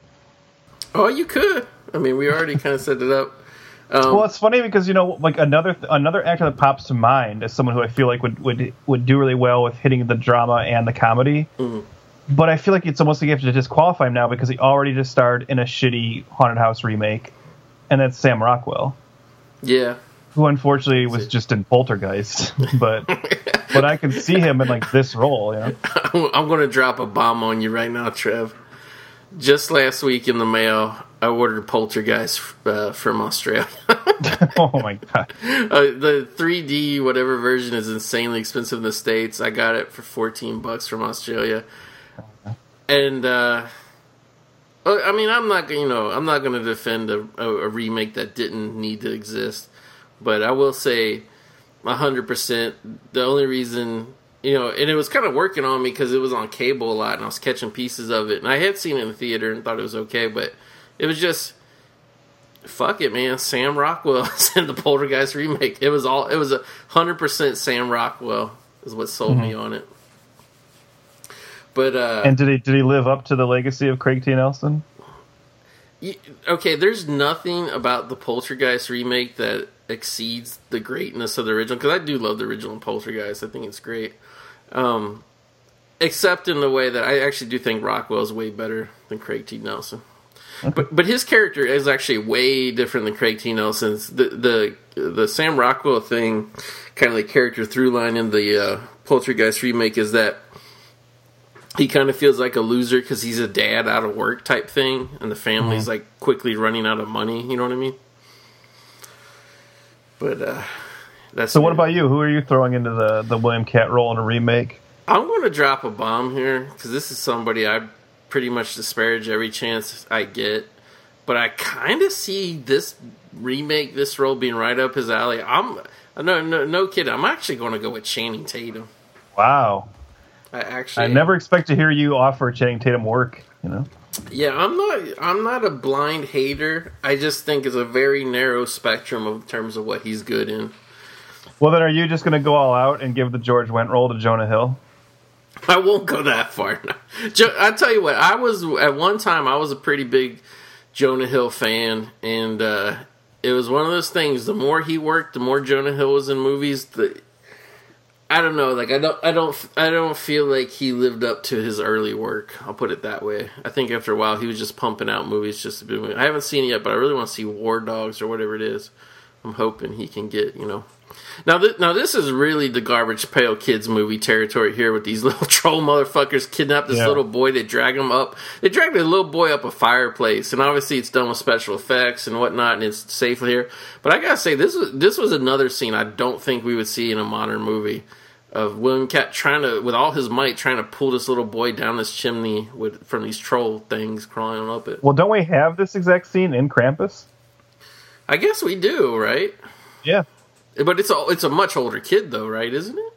Oh, you could. I mean, we already kind of set it up. Um, Well, it's funny because you know, like another another actor that pops to mind is someone who I feel like would would would do really well with hitting the drama and the comedy. But I feel like it's almost like you have to disqualify him now because he already just starred in a shitty haunted house remake, and that's Sam Rockwell, yeah. who unfortunately was just in Poltergeist. but but I can see him in like this role. You know, I'm going to drop a bomb on you right now, Trev. Just last week in the mail, I ordered Poltergeist uh, from Australia. oh my god, uh, the 3D whatever version is insanely expensive in the states. I got it for 14 bucks from Australia, and uh, uh, I mean, I'm not you know I'm not going to defend a, a, a remake that didn't need to exist, but I will say, hundred percent. The only reason you know, and it was kind of working on me because it was on cable a lot, and I was catching pieces of it, and I had seen it in the theater and thought it was okay, but it was just fuck it, man. Sam Rockwell is in the Poltergeist remake. It was all. It was a hundred percent Sam Rockwell is what sold me on it. But uh, and did he did he live up to the legacy of Craig T. Nelson? okay, there's nothing about the Poltergeist remake that exceeds the greatness of the original. Because I do love the original Poltergeist. I think it's great. Um, except in the way that I actually do think Rockwell is way better than Craig T. Nelson. But but his character is actually way different than Craig T. Nelson's. The the the Sam Rockwell thing, kind of the character through line in the uh, Poltergeist remake is that he kind of feels like a loser because he's a dad out of work type thing, and the family's like quickly running out of money. You know what I mean? But uh, that's So what about you? Who are you throwing into the the William Katt role in a remake? I'm going to drop a bomb here because this is somebody I pretty much disparage every chance I get. But I kind of see this remake, this role being right up his alley. I'm no, no, no kidding. I'm actually going to go with Channing Tatum. Wow, I actually, I never expect to hear you offer Channing Tatum work. You know, Yeah, I'm not. I'm not a blind hater. I just think it's a very narrow spectrum of terms of what he's good in. well then, are you just going to go all out and give the George Wendt role to Jonah Hill? I won't go that far. I tell you what, I was at one time. I was a pretty big Jonah Hill fan, and uh, it was one of those things. The more he worked, the more Jonah Hill was in movies. The I don't know, like I don't, I don't, I don't feel like he lived up to his early work. I'll put it that way. I think after a while, he was just pumping out movies just to be. I haven't seen it yet, but I really want to see War Dogs or whatever it is. I'm hoping he can get, you know. Now, th- now this is really the garbage pail kids movie territory here with these little troll motherfuckers kidnap this Yeah. little boy. They drag him up. They drag the little boy up a fireplace, and obviously it's done with special effects and whatnot, and it's safe here. But I gotta say, this was this was another scene I don't think we would see in a modern movie of William Katt trying to, with all his might, trying to pull this little boy down this chimney with from these troll things crawling up it. Well, don't we have this exact scene in Krampus? I guess we do, right? Yeah. But it's a it's a much older kid though, right? Isn't it?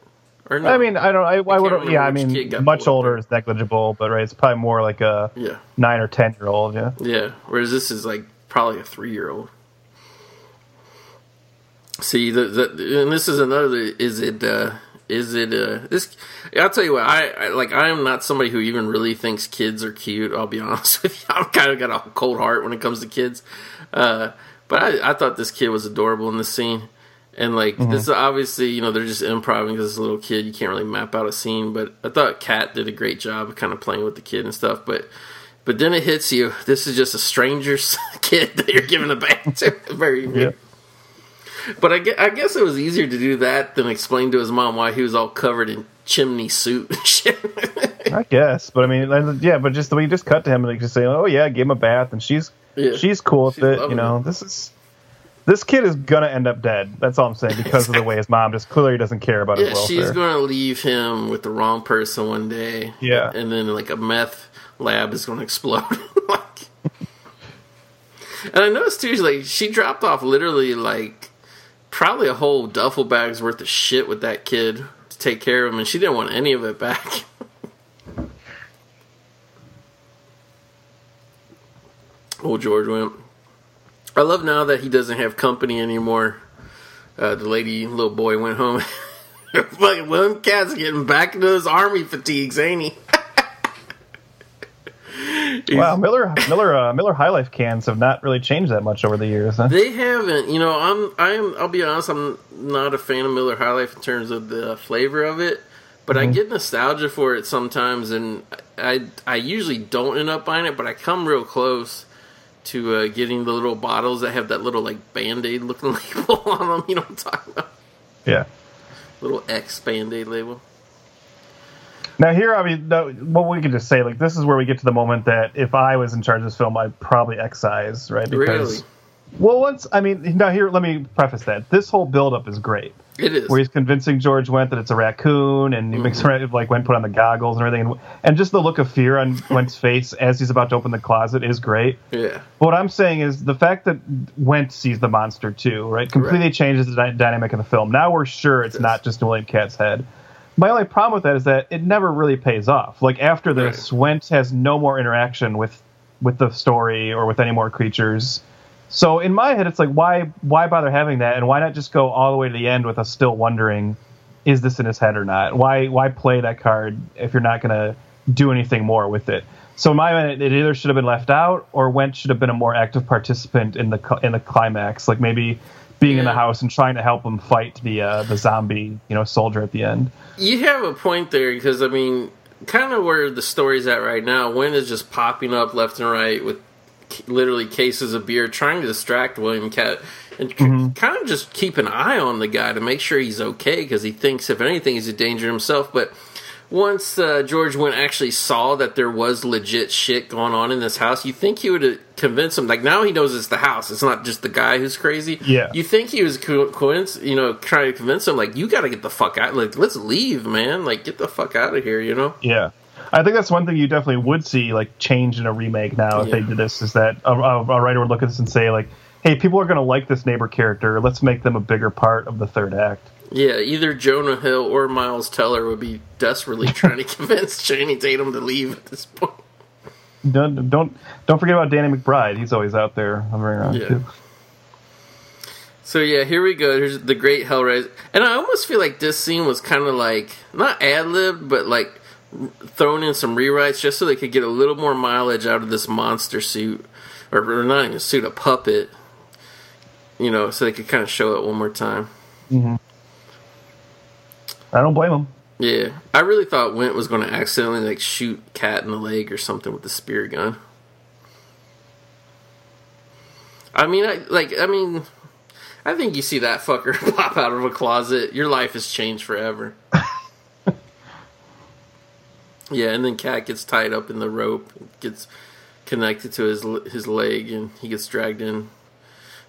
Or no? I mean, I don't. I, I would. Yeah, I mean, much older is negligible, but right, it's probably more like a yeah, nine or ten year old. Yeah. yeah. Whereas this is like probably a three year old. See, the, the, and this is another. Is it? uh Is it? uh This. I'll tell you what. I, I like. I am not somebody who even really thinks kids are cute. I'll be honest with you. I've kind of got a cold heart when it comes to kids. Uh But I, I thought this kid was adorable in the scene. And like this is obviously, you know, they're just improvising because it's a little kid. You can't really map out a scene. But I thought Katt did a great job of kind of playing with the kid and stuff. But but then it hits you. This is just a stranger's kid that you're giving a bath to. Very Yeah. But I guess, I guess it was easier to do that than explain to his mom why he was all covered in chimney suit shit. I guess, but I mean, yeah, but just the way you just cut to him and like just say, "Oh yeah, give him a bath," and she's Yeah. she's cool with She's it. You know, it. this is this kid is gonna end up dead. That's all I'm saying because of the way his mom just clearly doesn't care about yeah, his welfare. she's going to leave him with the wrong person one day. Yeah. And then like a meth lab is going to explode. like, and I noticed too, like she dropped off literally like probably a whole duffel bag's worth of shit with that kid to take care of him, and she didn't want any of it back. Old George Wendt. I love now that he doesn't have company anymore. Uh, the lady, little boy, went home. Fucking William Katt's getting back into his army fatigues, ain't he? Wow, Miller Miller uh, Miller High Life cans have not really changed that much over the years. Huh? They haven't. You know, I'm. I'm. I'll be honest. I'm not a fan of Miller High Life in terms of the flavor of it, but I get nostalgia for it sometimes, and I. I usually don't end up buying it, but I come real close to uh, getting the little bottles that have that little like band aid looking label on them. You know what I'm talking about? Yeah. Little X band aid label. Now here, I mean, no, what we can just say, like, this is where we get to the moment that if I was in charge of this film, I'd probably excise, right? Really? Well, once I mean, now here, let me preface that this whole buildup is great. It is. where he's convincing George Wendt that it's a raccoon, and he makes Mm-hmm. like Wendt put on the goggles and everything, and, and just the look of fear on Wendt's face as he's about to open the closet is great. yeah. But what I'm saying is the fact that Wendt sees the monster too, right, completely Right. changes the dy- dynamic of the film. Now we're sure it's Yes. not just William Katt's head. My only problem with that is that it never really pays off. Like after this, Wendt has no more interaction with with the story or with any more creatures. So in my head, it's like why why bother having that, and why not just go all the way to the end with us still wondering, is this in his head or not? Why why play that card if you're not going to do anything more with it? So in my mind, it either should have been left out, or Wendt should have been a more active participant in the in the climax, like maybe being in the house and trying to help him fight the uh, the zombie you know soldier at the end. You have a point there because I mean, kind of where the story's at right now. Wendt is just popping up left and right with literally cases of beer, trying to distract William Katt, and c- kind of just keep an eye on the guy to make sure he's okay because he thinks if anything he's a danger himself. But once uh, George Wendt actually saw that there was legit shit going on in this house, you think he would have convinced him. Like now he knows it's the house; it's not just the guy who's crazy. Yeah. you think he was co- coinc- you know, trying to convince him like you got to get the fuck out. Like let's leave, man. Like get the fuck out of here. You know. Yeah. I think that's one thing you definitely would see like change in a remake now if they Yeah. did this is that a, a, a writer would look at this and say like, "Hey, people are going to like this neighbor character. Let's make them a bigger part of the third act." Yeah, either Jonah Hill or Miles Teller would be desperately trying to convince Channing Tatum to leave at this point. Don't don't don't forget about Danny McBride. He's always out there hovering around Yeah. too. So yeah, here we go. Here's the Great Hellraiser, and I almost feel like this scene was kind of like not ad libbed, but like thrown in some rewrites just so they could get a little more mileage out of this monster suit, or, or not even a suit, a puppet. You know, so they could kind of show it one more time. Mm-hmm. I don't blame him. Yeah, I really thought Wendt was going to accidentally like shoot Katt in the leg or something with the spear gun. I mean, I like. I mean, I think you see that fucker pop out of a closet, your life has changed forever. yeah, and then Katt gets tied up in the rope, gets connected to his his leg, and he gets dragged in.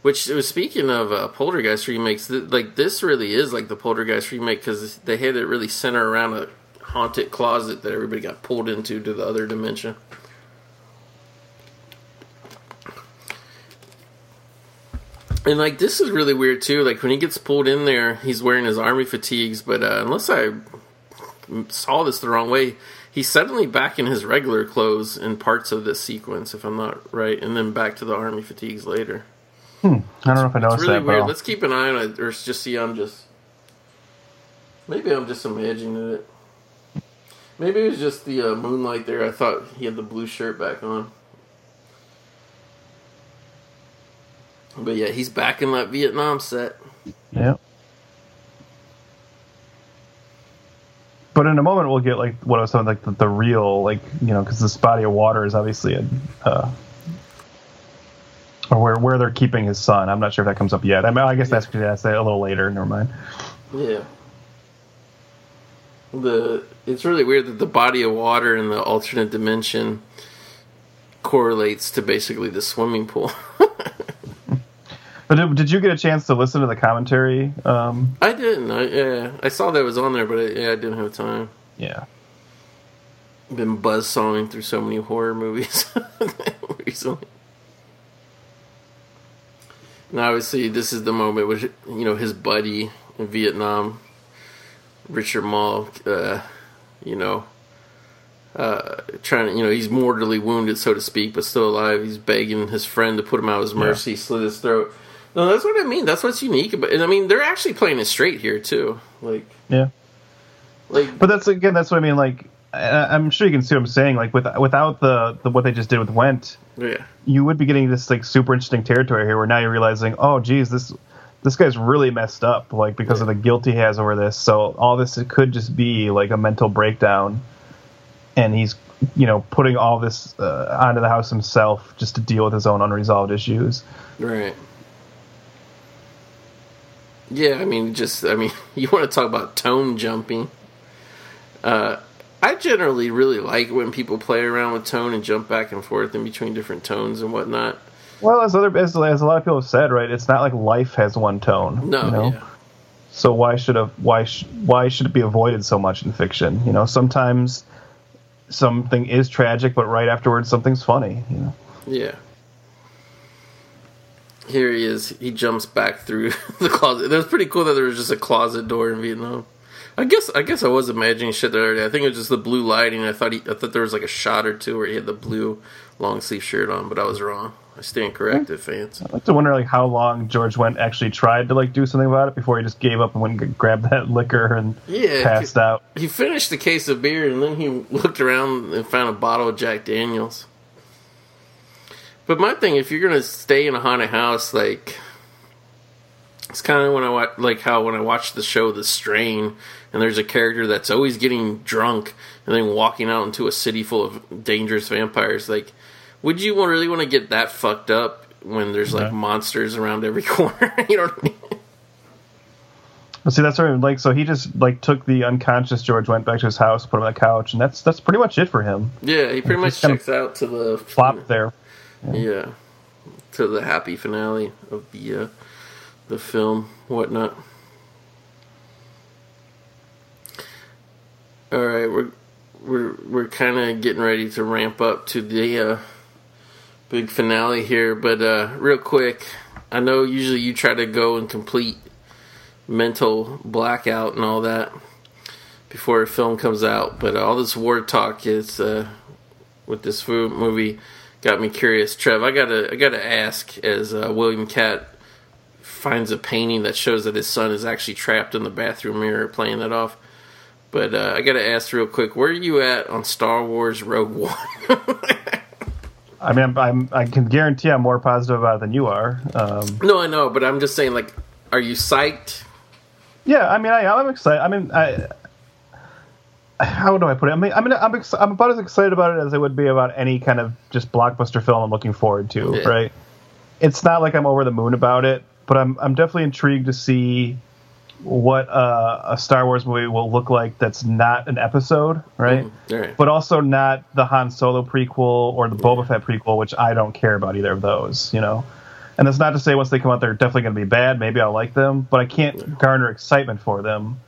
Which was speaking of uh, Poltergeist remakes, th- like this really is like the Poltergeist remake because they had it really center around a haunted closet that everybody got pulled into to the other dimension. And like this is really weird too. Like when he gets pulled in there, he's wearing his army fatigues, but uh, unless I saw this the wrong way. He's suddenly back in his regular clothes in parts of this sequence, if I'm not right, and then back to the army fatigues later. I don't know if I noticed It's really that. weird. Let's keep an eye on it, or just see. I'm just maybe I'm just imagining it. Maybe it was just the uh, moonlight there. I thought he had the blue shirt back on. But yeah, he's back in that Vietnam set. yeah. But in a moment, we'll get like what I was something like the, the real, like you know, because this body of water is obviously a, uh, or where where they're keeping his son. I'm not sure if that comes up yet. I mean, I guess that's that's a little later. Never mind. Yeah. The it's really weird that the body of water in the alternate dimension correlates to basically the swimming pool. But did, did you get a chance to listen to the commentary? Um, I didn't. I yeah, I saw that it was on there, but I, yeah, I didn't have time. yeah. Been buzzsawing through so many horror movies recently. And obviously, this is the moment which you know his buddy in Vietnam, Richard Moll, uh, you know, uh, trying to you know he's mortally wounded, so to speak, but still alive. He's begging his friend to put him out of his mercy, slit his throat. No, that's what I mean. That's what's unique about. And I mean, they're actually playing it straight here too. Like, Yeah. like But that's again, that's what I mean. Like, I'm sure you can see what I'm saying. Like, with without the, the what they just did with Wendt, yeah, you would be getting this like super interesting territory here, where now you're realizing, oh, geez, this this guy's really messed up, like because of the guilt he has over this. So all this it could just be like a mental breakdown, and he's you know putting all this uh, onto the house himself just to deal with his own unresolved issues. Right. Yeah, I mean, just I mean, you want to talk about tone jumping. Uh, I generally really like when people play around with tone and jump back and forth in between different tones and whatnot. Well, as other as, as a lot of people have said, right? It's not like life has one tone. No, you know? yeah, So why should a why sh- why should it be avoided so much in fiction? You know, sometimes something is tragic, but right afterwards something's funny. You know, yeah. Here he is. He jumps back through the closet. That was pretty cool that there was just a closet door in Vietnam. I guess I guess I was imagining shit there. I think it was just the blue lighting. I thought he, I thought there was like a shot or two where he had the blue long sleeve shirt on, but I was wrong. I stand corrected, hmm. fans. I like to wonder like how long George Wendt actually tried to like do something about it before he just gave up and went and grabbed that liquor and Yeah, passed out. He finished the case of beer and then he looked around and found a bottle of Jack Daniels. But my thing, if you're gonna stay in a haunted house, like it's kind of when I watch, like how when I watched the show The Strain, and there's a character that's always getting drunk and then walking out into a city full of dangerous vampires. Like, would you really want to get that fucked up when there's like Yeah. monsters around every corner? you know what I mean? See, that's what I mean, like. So he just like took the unconscious George Wendt back to his house, put him on the couch, and that's that's pretty much it for him. Yeah, he pretty much checks out to the flop there. Yeah, to the happy finale of the uh, the film, whatnot. All right, we're we're we're kind of getting ready to ramp up to the uh, big finale here, but uh, real quick, I know usually you try to go and complete mental blackout and all that before a film comes out, but all this war talk is uh, with this movie got me curious. Trev, I gotta I gotta ask as uh, William Katt finds a painting that shows that his son is actually trapped in the bathroom mirror, playing that off. But uh, I gotta ask real quick, where are you at on Star Wars Rogue One? I mean, I'm, I'm I can guarantee I'm more positive about it than you are. Um, no, I know, but I'm just saying, like, are you psyched? yeah, I mean, I, I'm excited. I mean, I. How do I put it? I mean, I mean, I'm ex- I'm about as excited about it as I would be about any kind of just blockbuster film I'm looking forward to. Yeah. Right? It's not like I'm over the moon about it, but I'm I'm definitely intrigued to see what uh, a Star Wars movie will look like that's not an episode, right? All right. But also not the Han Solo prequel or the Boba Fett prequel, which I don't care about either of those, you know. And that's not to say once they come out they're definitely going to be bad. Maybe I'll like them, but I can't garner excitement for them.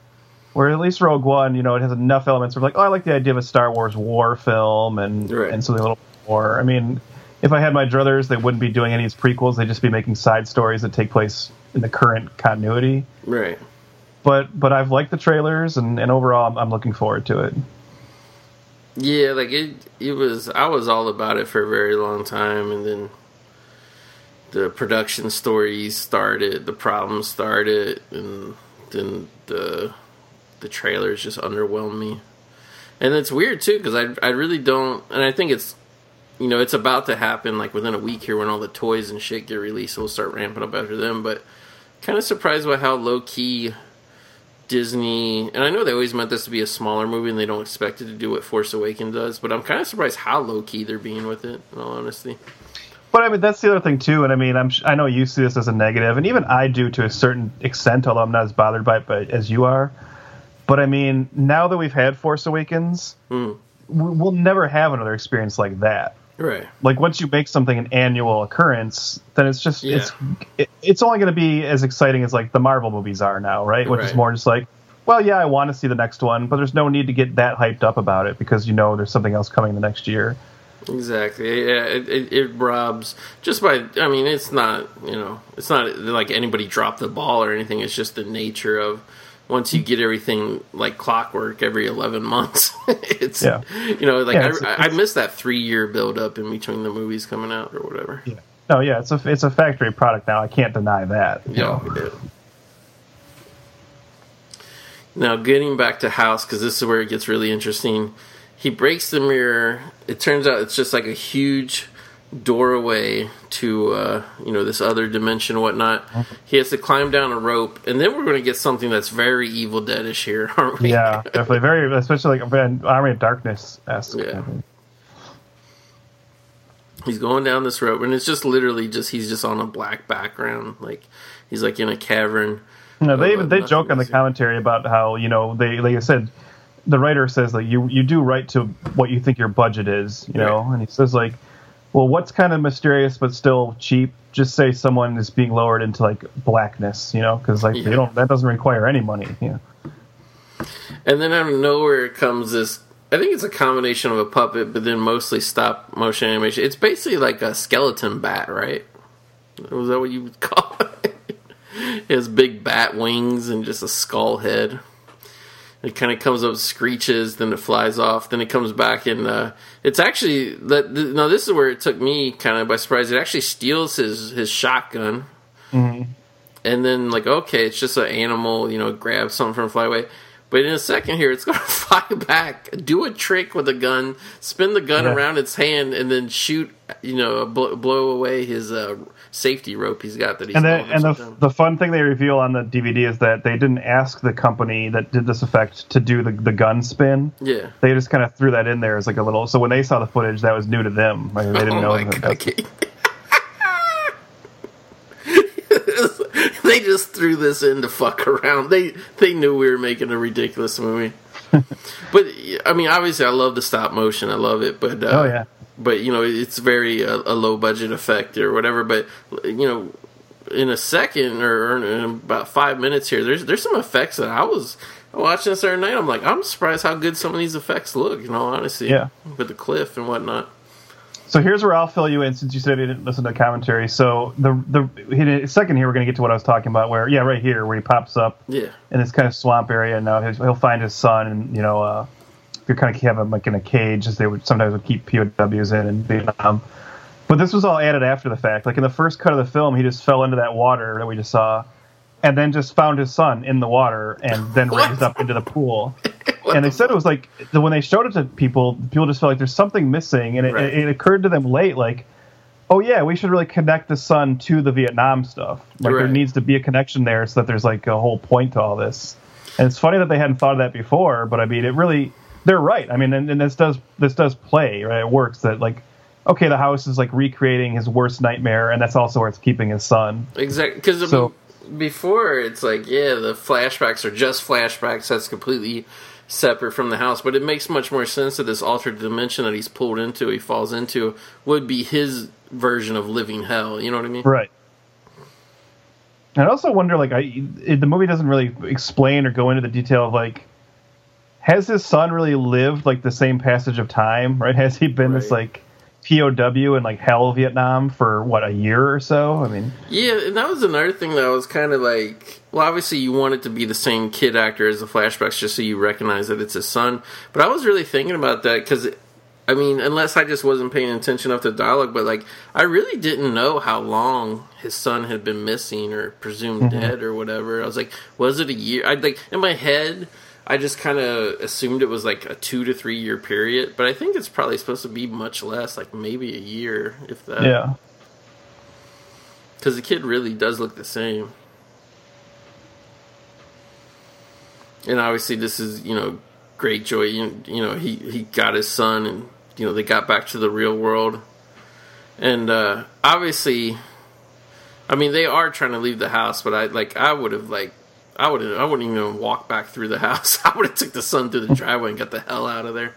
Where at least Rogue One, you know, it has enough elements where like, oh, I like the idea of a Star Wars war film and Right. and something a little more. I mean, if I had my druthers, they wouldn't be doing any of these prequels. They'd just be making side stories that take place in the current continuity. Right. But but I've liked the trailers, and, and overall, I'm, I'm looking forward to it. Yeah, like it. It was. I was all about it for a very long time, and then the production stories started, the problems started, and then the the trailers just underwhelmed me. And it's weird too because I I really don't, and I think it's you know it's about to happen like within a week here when all the toys and shit get released. We'll start ramping up after them, but kind of surprised by how low key Disney, and I know they always meant this to be a smaller movie and they don't expect it to do what Force Awakens does, but I'm kind of surprised how low key they're being with it, in all honesty. But I mean, that's the other thing too. And I mean, I'm I know you see this as a negative, and even I do to a certain extent, although I'm not as bothered by it but, as you are. But I mean, now that we've had Force Awakens, Mm. we'll never have another experience like that. Right. Like once you make something an annual occurrence, then it's just Yeah. it's it, it's only going to be as exciting as like the Marvel movies are now, right? Which is more just like, well, yeah, I want to see the next one, but there's no need to get that hyped up about it because you know there's something else coming the next year. Exactly. Yeah, it, it, it robs just by. I mean, it's not you know, it's not like anybody dropped the ball or anything. It's just the nature of once you get everything like clockwork every eleven months. it's Yeah. you know, like Yeah, I, it's- I, I miss that three year build up in between the movies coming out or whatever. Yeah. No, yeah, it's a it's a factory product now. I can't deny that. Yeah. yeah. Now, getting back to House, because this is where it gets really interesting. He breaks the mirror. It turns out it's just like a huge doorway to, uh, you know, this other dimension and whatnot. He has to climb down a rope, and then we're going to get something that's very Evil Deadish here, aren't we? Yeah, definitely very, especially like an Army of Darkness esque. Yeah. He's going down this rope, and it's just literally just he's just on a black background, like he's like in a cavern. No, they even they joke in the commentary about how you know they like I said, the writer says like you you do write to what you think your budget is, you know, Right. and he says like, well, what's kind of mysterious but still cheap? Just say someone is being lowered into like blackness, you know, because like Yeah. they don't that doesn't require any money, know. And then out of nowhere comes this. I think it's a combination of a puppet, but then mostly stop motion animation. It's basically like a skeleton bat, right? Was that what you would call it? it has big bat wings and just a skull head. It kind of comes up, screeches, then it flies off, then it comes back, and uh, it's actually that. th- Now this is where it took me kind of by surprise. It actually steals his his shotgun, and then like okay, it's just an animal, you know, grab something from fly away. But in a second here, it's going to fly back, do a trick with a gun, spin the gun Yeah. around its hand, and then shoot, you know, blow, blow away his uh, safety rope he's got that he's And holding and the the fun thing they reveal on the DVD is that they didn't ask the company that did this effect to do the the gun spin. yeah. They just kind of threw that in there as like a little. So when they saw the footage, that was new to them. Like, they didn't oh know. that god! they just threw this in to fuck around. They they knew we were making a ridiculous movie. but I mean, obviously, I love the stop motion. I love it. But uh, Oh yeah. But you know it's very uh, a low budget effect or whatever. But you know, in a second or, or in about five minutes here, there's there's some effects that I was watching this other night. I'm like, I'm surprised how good some of these effects look. In all honesty, Yeah. with the cliff and whatnot. So here's where I'll fill you in since you said you didn't listen to commentary. So the the in a second here we're going to get to what I was talking about. Where yeah, right here where he pops up Yeah, in this kind of swamp area, and now he'll find his son, and you know, uh, you kind of have him like in a cage, as they would sometimes would keep POWs in in Vietnam. But this was all added after the fact. Like in the first cut of the film, he just fell into that water that we just saw, and then just found his son in the water, and then raised up into the pool. and they said it was like the- when they showed it to people, people just felt like there's something missing, and it, Right. it, it occurred to them late, like, oh yeah, we should really connect the son to the Vietnam stuff. Like there needs to be a connection there, so that there's like a whole point to all this. And it's funny that they hadn't thought of that before, but I mean, it really they're right. I mean, and, and this does this does play right. It works that like. Okay, the house is like recreating his worst nightmare, and that's also where it's keeping his son. Exactly, because So- before it's like, yeah, the flashbacks are just flashbacks. That's completely separate from the house. But it makes much more sense that this altered dimension that he's pulled into, he falls into, would be his version of living hell. You know what I mean? Right. I also wonder, like, I it, the movie doesn't really explain or go into the detail of like, has his son really lived like the same passage of time? Right? Has he been this like POW in like hell Vietnam for what a year or so. I mean, Yeah, and that was another thing that was kind of like, well, obviously you want it to be the same kid actor as the flashbacks, just so you recognize that it's his son. But I was really thinking about that because, I mean, unless I just wasn't paying attention enough to dialogue, but like I really didn't know how long his son had been missing or presumed mm-hmm. dead or whatever. I was like, was it a year? I like in my head. I just kind of assumed it was like a two to three year period, but I think it's probably supposed to be much less, like maybe a year, if that. yeah. Because the kid really does look the same. And obviously, this is, you know, great joy. You, you know, he, he got his son and, you know, they got back to the real world. And uh, obviously, I mean, they are trying to leave the house, but I, like, I would have, like, I would I wouldn't even walk back through the house. I would have took the son through the driveway and got the hell out of there.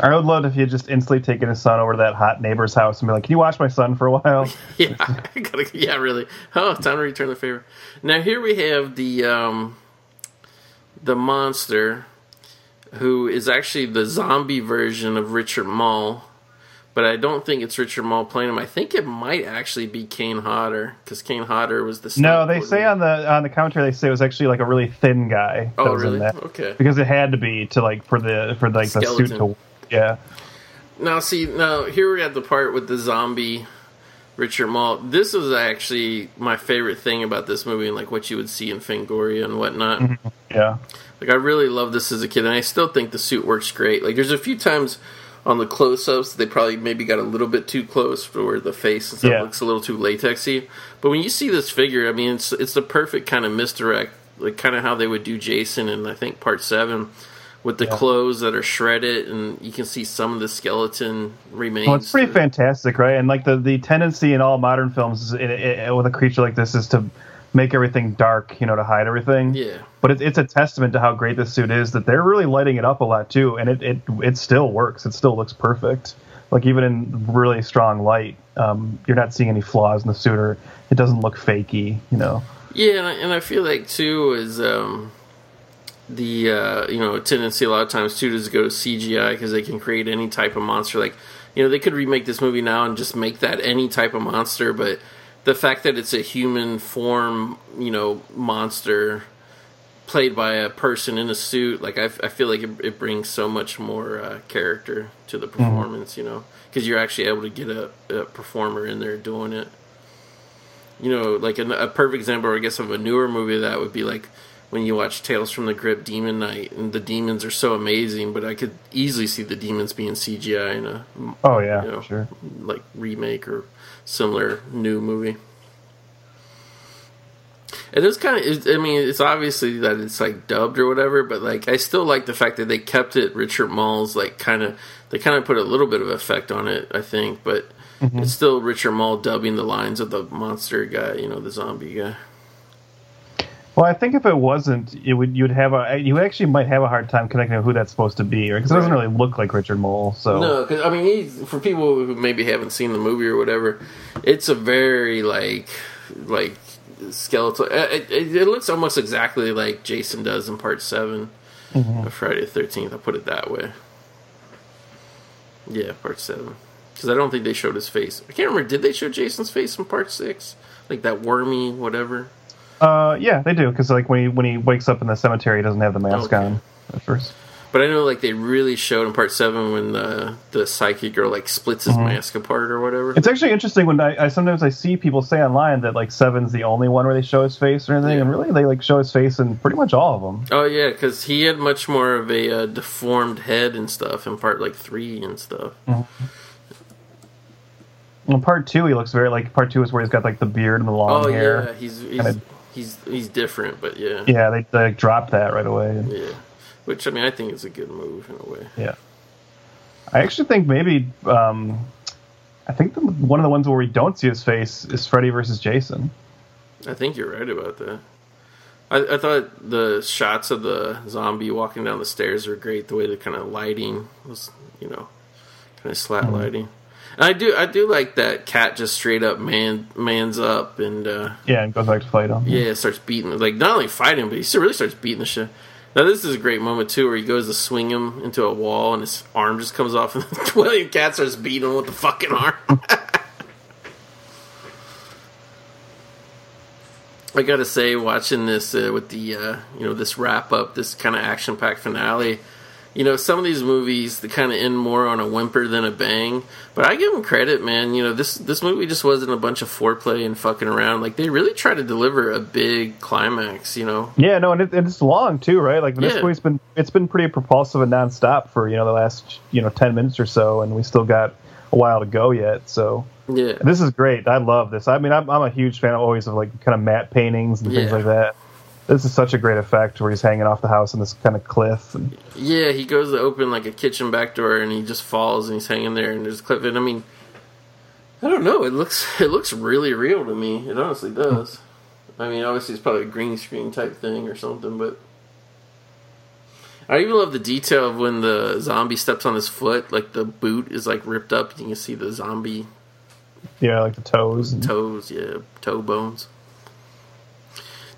I would love if you had just instantly taken his son over to that hot neighbor's house and be like, "Can you watch my son for a while?" Yeah, gotta, yeah, really. Oh, time to return the favor. Now here we have the um, the monster, who is actually the zombie version of Richard Moll, but I don't think it's Richard Moll playing him. I think it might actually be Kane Hodder because Kane Hodder was the No, they say on the on the commentary they say it was actually like a really thin guy. Oh, really? that. Okay. Because it had to be to like for the for like the suit Skeleton. to yeah. Now, see, now here we have the part with the zombie Richard Moll. This was actually my favorite thing about this movie, and like what you would see in Fangoria and whatnot. Mm-hmm. Yeah. Like I really loved this as a kid, and I still think the suit works great. Like there's a few times on the close-ups they probably maybe got a little bit too close for where the face and stuff Yeah. looks a little too latexy. But when you see this figure, I mean, it's it's the perfect kind of misdirect, like kind of how they would do Jason in I think part seven. With the Yeah. clothes that are shredded, and you can see some of the skeleton remains. Well, it's pretty fantastic, right? And like the the tendency in all modern films is, it, it, with a creature like this is to make everything dark, you know, to hide everything. Yeah. But it, it's a testament to how great this suit is that they're really lighting it up a lot too, and it it it still works. It still looks perfect. Like even in really strong light, um, you're not seeing any flaws in the suit, or it doesn't look fakey, you know. Yeah, and I, and I feel like too is um, the uh, you know tendency a lot of times too is to go to CGI because they can create any type of monster. Like you know they could remake this movie now and just make that any type of monster, but the fact that it's a human form, you know, monster played by a person in a suit, like I, I feel like it, it brings so much more uh, character to the performance. You know, because you're actually able to get a, a performer in there doing it you know, like a, a perfect example, I guess, of a newer movie that would be like when you watch Tales from the Crypt, Demon Knight, and the demons are so amazing, but I could easily see the demons being CGI in a Oh yeah, you know, sure. like remake or similar new movie. And it's kind of, I mean, it's obviously that it's like dubbed or whatever, but like I still like the fact that they kept it Richard Moll's like kind of, they kind of put a little bit of effect on it, I think, but mm-hmm. it's still Richard Moll dubbing the lines of the monster guy, you know, the zombie guy. Well, I think if it wasn't, it would you'd have a you actually might have a hard time connecting with who that's supposed to be, because it doesn't really look like Richard Moll. So No, because I mean, he's for people who maybe haven't seen the movie or whatever. It's a very like like skeletal. Uh, it, it, it looks almost exactly like Jason does in Part 7 mm-hmm. of Friday the Thirteenth. I'll put it that way. Yeah, Part Seven. Because I don't think they showed his face. I can't remember. Did they show Jason's face in Part Six? Like that wormy whatever. Uh, yeah, they do because like when he when he wakes up in the cemetery, he doesn't have the mask Okay. on at first. But I know like they really showed in Part Seven when the the psychic girl like splits his mask apart or whatever. It's actually interesting when I, I sometimes I see people say online that like Seven's the only one where they show his face or anything, Yeah. and really they like show his face in pretty much all of them. Oh yeah, because he had much more of a uh, deformed head and stuff in part like three and stuff. In part two, he looks very like part two is where he's got like the beard and the long Oh hair. Oh yeah, he's he's, he's he's different, but yeah, Yeah, they, they like, dropped that right away. yeah. Which I mean, I think is a good move in a way. Yeah. I actually think maybe um, I think the, one of the ones where we don't see his face is Freddy versus Jason. I think you're right about that. I, I thought the shots of the zombie walking down the stairs were great. The way the kind of lighting was, you know, kind of slat Mm-hmm. lighting. And I do, I do like that Katt just straight up man mans up and uh, Yeah, and goes back to fight him. yeah starts beating like not only fighting but he still really starts beating the shit. Now this is a great moment too, where he goes to swing him into a wall, and his arm just comes off, and the William Katt starts beating him with the fucking arm. I gotta say, watching this uh, with the uh, you know this wrap up, this kind of action packed finale, you know some of these movies they kind of end more on a whimper than a bang. But I give them credit, man. You know this this movie just wasn't a bunch of foreplay and fucking around. Like they really try to deliver a big climax. You know. Yeah, no, and it, it's long too, right? Like this Yeah. movie's been it's been pretty propulsive and nonstop for you know the last you know ten minutes or so, and we still got a while to go yet. So Yeah. this is great. I love this. I mean, I'm, I'm a huge fan always of like kind of matte paintings and things Yeah. like that. This is such a great effect where he's hanging off the house on this kind of cliff. And, Yeah, he goes to open like a kitchen back door and he just falls and he's hanging there and there's a cliff. And I mean, I don't know. It looks it looks really real to me. It honestly does. I mean, obviously it's probably a green screen type thing or something, but I even love the detail of when the zombie steps on his foot. Like the boot is like ripped up. You can see the zombie yeah, like the toes. Toes, yeah, toe bones.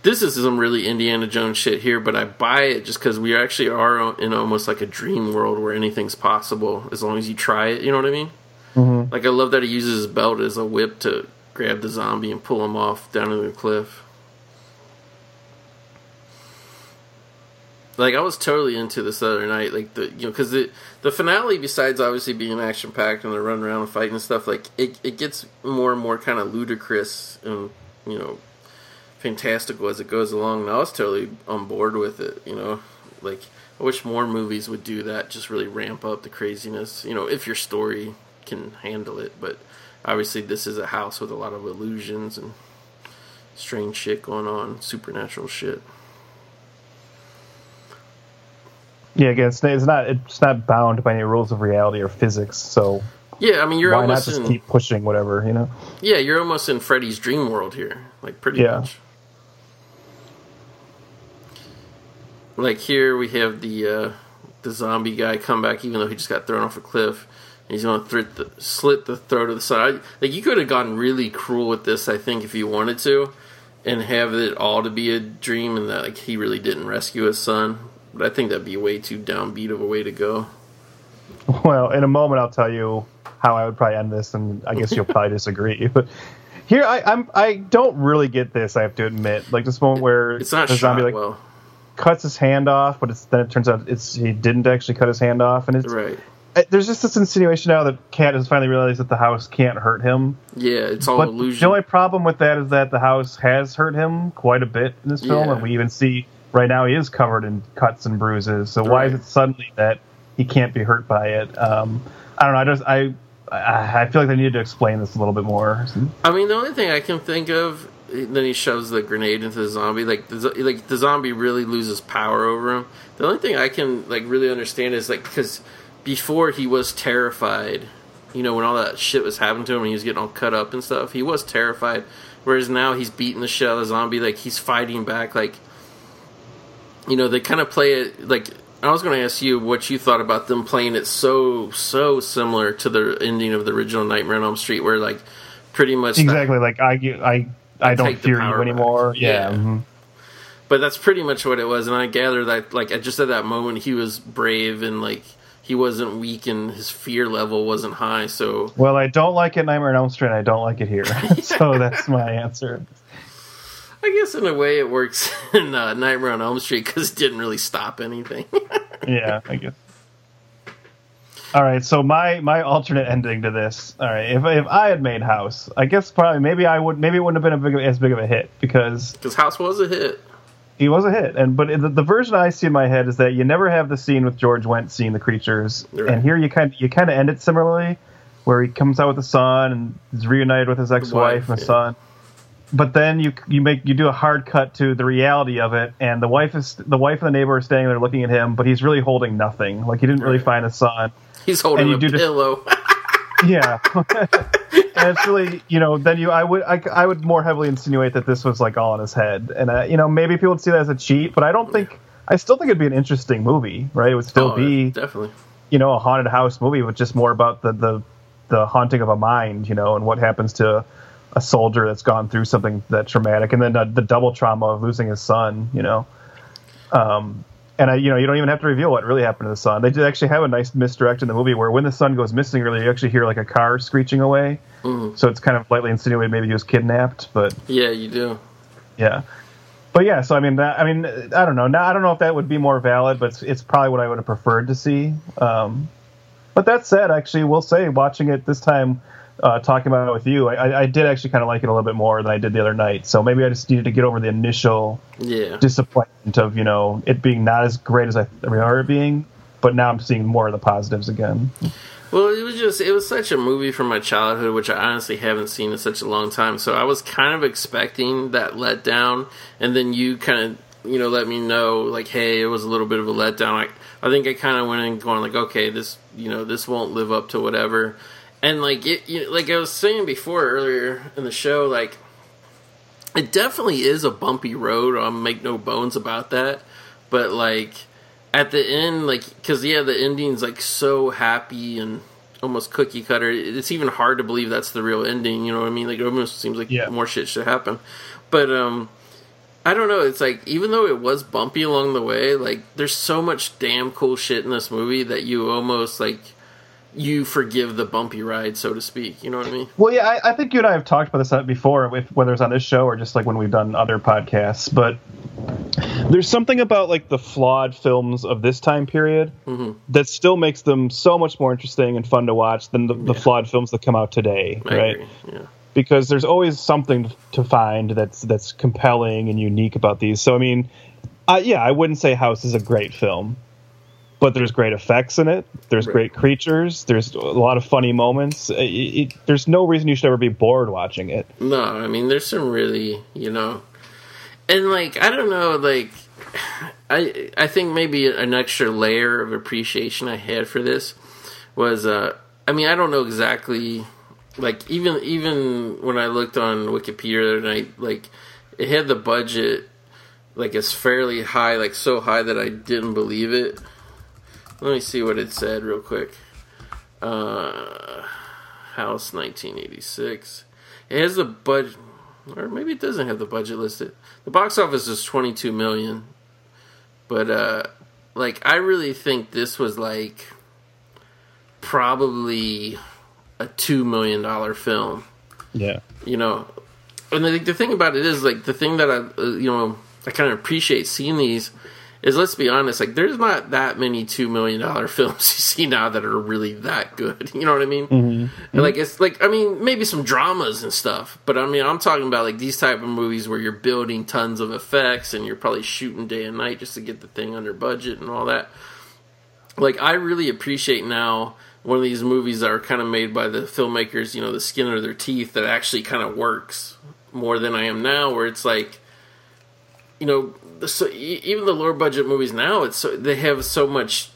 This is some really Indiana Jones shit here, but I buy it just because we actually are in almost like a dream world where anything's possible as long as you try it. You know what I mean? Mhm. Like I love that he uses his belt as a whip to grab the zombie and pull him off down to the cliff. Like I was totally into this the other night, like the you know because the the finale, besides obviously being action packed and the run around and fighting and stuff, like it it gets more and more kind of ludicrous and you know fantastical as it goes along. And I was totally on board with it. You know, like I wish more movies would do that, just really ramp up the craziness. You know, if your story can handle it, but obviously this is a house with a lot of illusions and strange shit going on, supernatural shit. yeah, again, it's, it's not it's not bound by any rules of reality or physics. So Yeah, I mean you're why not almost just in keep pushing whatever you know? yeah you're almost in Freddy's dream world here, like pretty Yeah. much. Like here we have the uh, the zombie guy come back, even though he just got thrown off a cliff. And he's going to slit the throat of the side. Like you could have gotten really cruel with this, I think, if you wanted to, and have it all to be a dream, and that like he really didn't rescue his son. But I think that'd be way too downbeat of a way to go. Well, in a moment, I'll tell you how I would probably end this, and I guess you'll probably disagree. But here, I, I'm I don't really get this. I have to admit, like this moment where It's not the shot zombie like well, cuts his hand off, but it's, then it turns out it's he didn't actually cut his hand off, and it's right? uh, there's just this insinuation now that Katt has finally realized that the house can't hurt him. Yeah, it's all But illusion. the only problem with that is that the house has hurt him quite a bit in this film, Yeah. and we even see right now he is covered in cuts and bruises. So why is it suddenly that he can't be hurt by it? Um, I don't know. I just I I I feel like they needed to explain this a little bit more. I mean, the only thing I can think of, then he shoves the grenade into the zombie. Like the like the zombie really loses power over him. The only thing I can like really understand is like because before he was terrified. You know, when all that shit was happening to him and he was getting all cut up and stuff, he was terrified. Whereas now he's beating the shit out of the zombie, like he's fighting back. Like, you know, they kind of play it like. I was going to ask you what you thought about them playing it so so similar to the ending of the original Nightmare on Elm Street, where like pretty much Exactly. Like I I I don't take the fear power you back. anymore. Yeah. Yeah. mhm. But that's pretty much what it was, and I gather that like at just at that moment he was brave and like he wasn't weak and his fear level wasn't high. So Well, I don't like it in Nightmare on Elm Street. and I don't like it here. so that's my answer. I guess in a way it works in uh, Nightmare on Elm Street because it didn't really stop anything. yeah, I guess. All right, so my my alternate ending to this. All right, if if I had made House, I guess probably maybe I would maybe it wouldn't have been a big, as big of a hit because Because House was a hit. he was a hit. And but the, the version I see in my head is that you never have the scene with George Wendt seeing the creatures, Right. and here you kind you kind of end it similarly, where he comes out with the son and is reunited with his ex-wife wife, and yeah. son. But then you you make you do a hard cut to the reality of it, and the wife is the wife and the neighbor are standing there looking at him, but he's really holding nothing. Like he didn't really find a son. He's holding a do the- pillow. Yeah, and it's really you know then you I would I, I would more heavily insinuate that this was like all in his head, and uh, you know maybe people would see that as a cheat, but I don't think I still think it'd be an interesting movie, right? It would still Oh, be definitely. you know a haunted house movie with just more about the the the haunting of a mind, you know, and what happens to a soldier that's gone through something that traumatic, and then uh, the double trauma of losing his son, you know. Um, and I, you know, you don't even have to reveal what really happened to the son. They did actually have a nice misdirect in the movie where when the son goes missing, early, you actually hear like a car screeching away. Mm-hmm. So it's kind of lightly insinuated maybe he was kidnapped, but Yeah, you do. yeah. But yeah, so I mean, that, I mean, I don't know. Now I don't know if that would be more valid, but it's, it's probably what I would have preferred to see. Um, but that said, actually, we'll say watching it this time, uh, talking about it with you, I, I did actually kind of like it a little bit more than I did the other night. So maybe I just needed to get over the initial Yeah. disappointment of you know it being not as great as I remember it being. But now I'm seeing more of the positives again. Well, it was just it was such a movie from my childhood, which I honestly haven't seen in such a long time. So I was kind of expecting that letdown, and then you kind of you know let me know like, hey, it was a little bit of a letdown. Like I think I kind of went in going like, okay, this you know this won't live up to whatever, and like it you like I was saying before earlier in the show, like it definitely is a bumpy road. I'll make no bones about that, but like at the end, like, because yeah, the ending's like so happy and almost cookie cutter. It's even hard to believe that's the real ending. You know what I mean? Like, it almost seems like Yeah. more shit should happen. But um, I don't know. It's like even though it was bumpy along the way, like, there's so much damn cool shit in this movie that you almost like you forgive the bumpy ride, so to speak. You know what I mean? Well, yeah, I, I think you and I have talked about this before, if, whether it's on this show or just like when we've done other podcasts. But there's something about like the flawed films of this time period that still makes them so much more interesting and fun to watch than the, the Yeah. flawed films that come out today, I right? Yeah. because there's always something to find that's that's compelling and unique about these. So I mean, uh, yeah, I wouldn't say House is a great film, but there's great effects in it. There's Right. great creatures. There's a lot of funny moments. It, it, there's no reason you should ever be bored watching it. No, I mean there's some really, you know, and like I don't know, like I I think maybe an extra layer of appreciation I had for this was uh I mean I don't know exactly like even even when I looked on Wikipedia the other night like it had the budget like it's fairly high like so high that I didn't believe it. Let me see what it said real quick. Uh House 1986. It has the budget, or maybe it doesn't have the budget listed. The box office is 22 million, but uh, like I really think this was like probably a two million dollar film. Yeah, You know, and the thing about it is like the thing that I uh, you know I kind of appreciate seeing these is let's be honest like there's not that many two million dollar films you see now that are really that good. You know what i mean? Mm-hmm. And mm-hmm. like it's like i mean maybe some dramas and stuff but i mean i'm talking about like these type of movies where you're building tons of effects and you're probably shooting day and night just to get the thing under budget and all that. Like i really appreciate now one of these movies that are kind of made by the filmmakers you know the skin of their teeth that actually kind of works more than i am now where it's like you know, so even the lower budget movies now, it's so, they have so much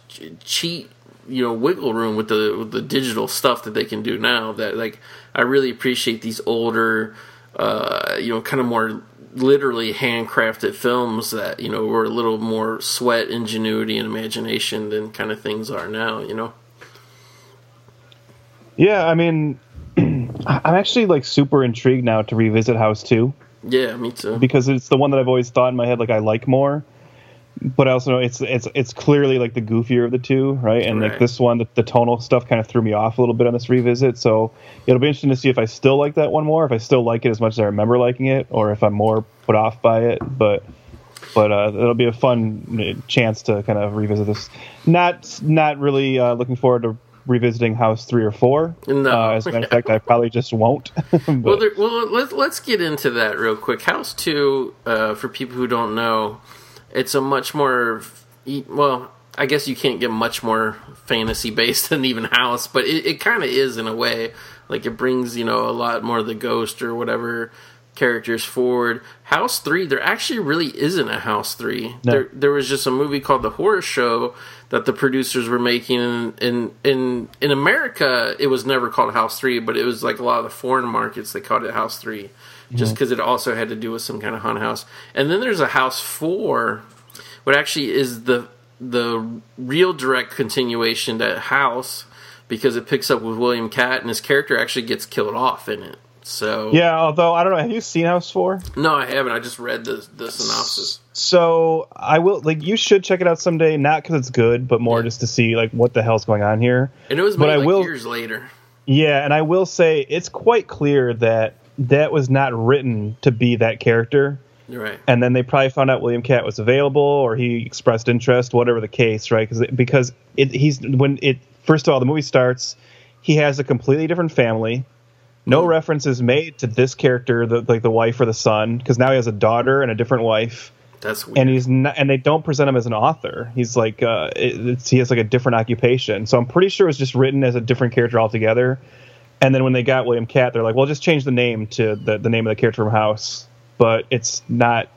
cheat, you know, wiggle room with the with the digital stuff that they can do now. That like I really appreciate these older, uh, you know, kind of more literally handcrafted films that you know were a little more sweat, ingenuity, and imagination than kind of things are now. You know. yeah. I mean, I'm actually like super intrigued now to revisit House Two. Yeah, me too. because it's the one that I've always thought in my head like I like more. But I also know it's it's it's clearly like the goofier of the two, right? And Right. like this one, the, the tonal stuff kind of threw me off a little bit on this revisit. So it'll be interesting to see if I still like that one more, if I still like it as much as I remember liking it, or if I'm more put off by it. But but uh, it'll be a fun uh, chance to kind of revisit this. Not not really uh, looking forward to revisiting House three or four. No. Uh, as a matter of fact, I probably just won't. Well, there, well, let's let's get into that real quick. House Two, uh, for people who don't know, it's a much more well. I guess you can't get much more fantasy based than even House, but it, it kind of is in a way. Like it brings you know a lot more of the ghost or whatever characters forward. House Three, there actually really isn't a House Three. No. There there was just a movie called The Horror Show that the producers were making in in in, in America. It was never called House Three, but it was like a lot of the foreign markets they called it House Three, just because it also had to do with some kind of haunted house. And then there's a House Four, what actually is the the real direct continuation to House because it picks up with William Katt and his character actually gets killed off in it. So Yeah, although I don't know. Have you seen House Four? no, I haven't. I just read the the synopsis. So I will like you should check it out someday. Not because it's good, but more Yeah. just to see like what the hell's going on here. And it was But I like will- years later. Yeah, and I will say it's quite clear that that was not written to be that character. Right. and then they probably found out William Katt was available or he expressed interest, whatever the case, right? Cause, it, because it, he's when it first of all the movie starts, he has a completely different family. No reference is made to this character, the, like the wife or the son, because now he has a daughter and a different wife, That's weird. and he's not, and they don't present him as an author. He's like uh, it, it's, he has like a different occupation. So I'm pretty sure it was just written as a different character altogether. And then when they got William Katt, they're like, well, just change the name to the, the name of the character from House. But it's not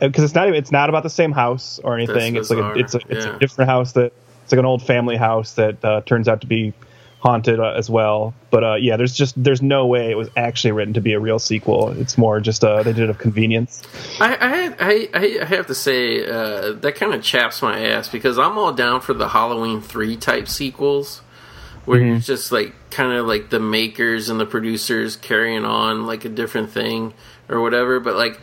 because it's not even it's not about the same house or anything. That's It's like a, it's a it's yeah. a different house that it's like an old family house that uh, turns out to be haunted uh, as well. But uh, yeah, there's just there's no way it was actually written to be a real sequel. It's more just uh, they did it of convenience. I, I, I, I have to say uh, that kind of chaps my ass because I'm all down for the Halloween three type sequels, where Mm-hmm. it's just like kind of like the makers and the producers carrying on like a different thing or whatever. But like,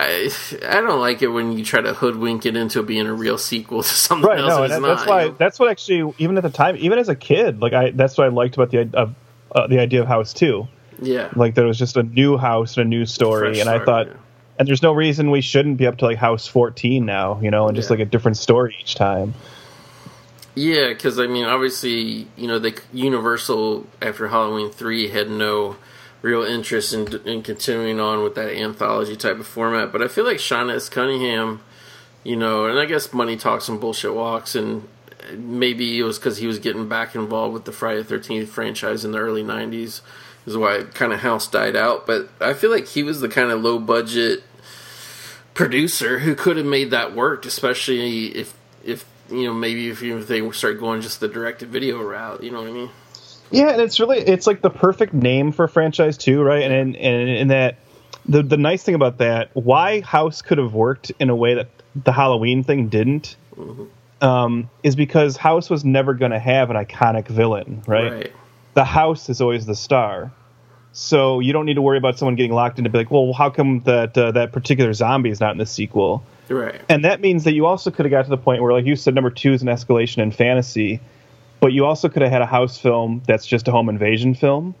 I I don't like it when you try to hoodwink it into being a real sequel to something right else. no and and it's that- that's why that's what actually even at the time even as a kid like i that's what i liked about the of uh, the idea of house Two. yeah, like there was just a new house and a new story Fresh and i thought yeah. and there's no reason we shouldn't be up to like house 14 now you know and just Yeah. like a different story each time Yeah, because I mean, obviously, you know, the Universal after Halloween three had no real interest in in continuing on with that anthology type of format. But I feel like Sean S. Cunningham, you know, and I guess money talks and bullshit walks, and maybe it was because he was getting back involved with the Friday Thirteenth franchise in the early '90s, is why kind of House died out. But I feel like he was the kind of low budget producer who could have made that work, especially if if you know maybe if, if they start going just the direct video route. You know what I mean? Yeah, and it's really it's like the perfect name for a franchise too, right? And and in that the the nice thing about that, why House could have worked in a way that the Halloween thing didn't, um, is because House was never going to have an iconic villain, right? Right. The House is always the star. So you don't need to worry about someone getting locked in to be like, well, how come that uh, that particular zombie is not in the sequel? Right. And that means that you also could have got to the point where, like you said, number two is an escalation in fantasy, but you also could have had a house film that's just a home invasion film.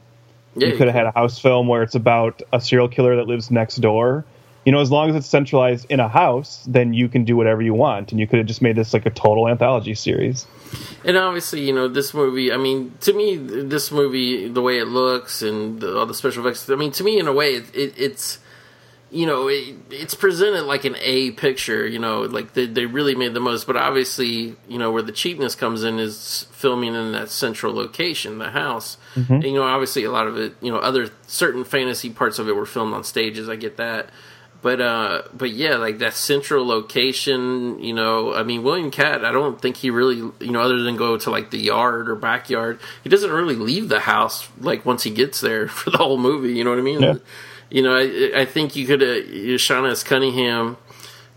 Yeah. you could have had a house film where it's about a serial killer that lives next door. You know, as long as it's centralized in a house, then you can do whatever you want, and you could have just made this like a total anthology series. And obviously, you know, this movie, I mean, to me, this movie, the way it looks and the, all the special effects, I mean, to me, in a way, it, it, it's, you know, it, it's presented like an A picture, you know, like they, they really made the most. But obviously, you know, where the cheapness comes in is filming in that central location, the house. And, you know, obviously, a lot of it, you know, other certain fantasy parts of it were filmed on stages. I get that. But uh, but yeah, like that central location, you know. I mean, William Katt. I don't think he really, you know, other than go to like the yard or backyard, he doesn't really leave the house. Like once he gets there for the whole movie, you know what I mean? Yeah. You know, I, I think you could, uh, Sean S. Cunningham,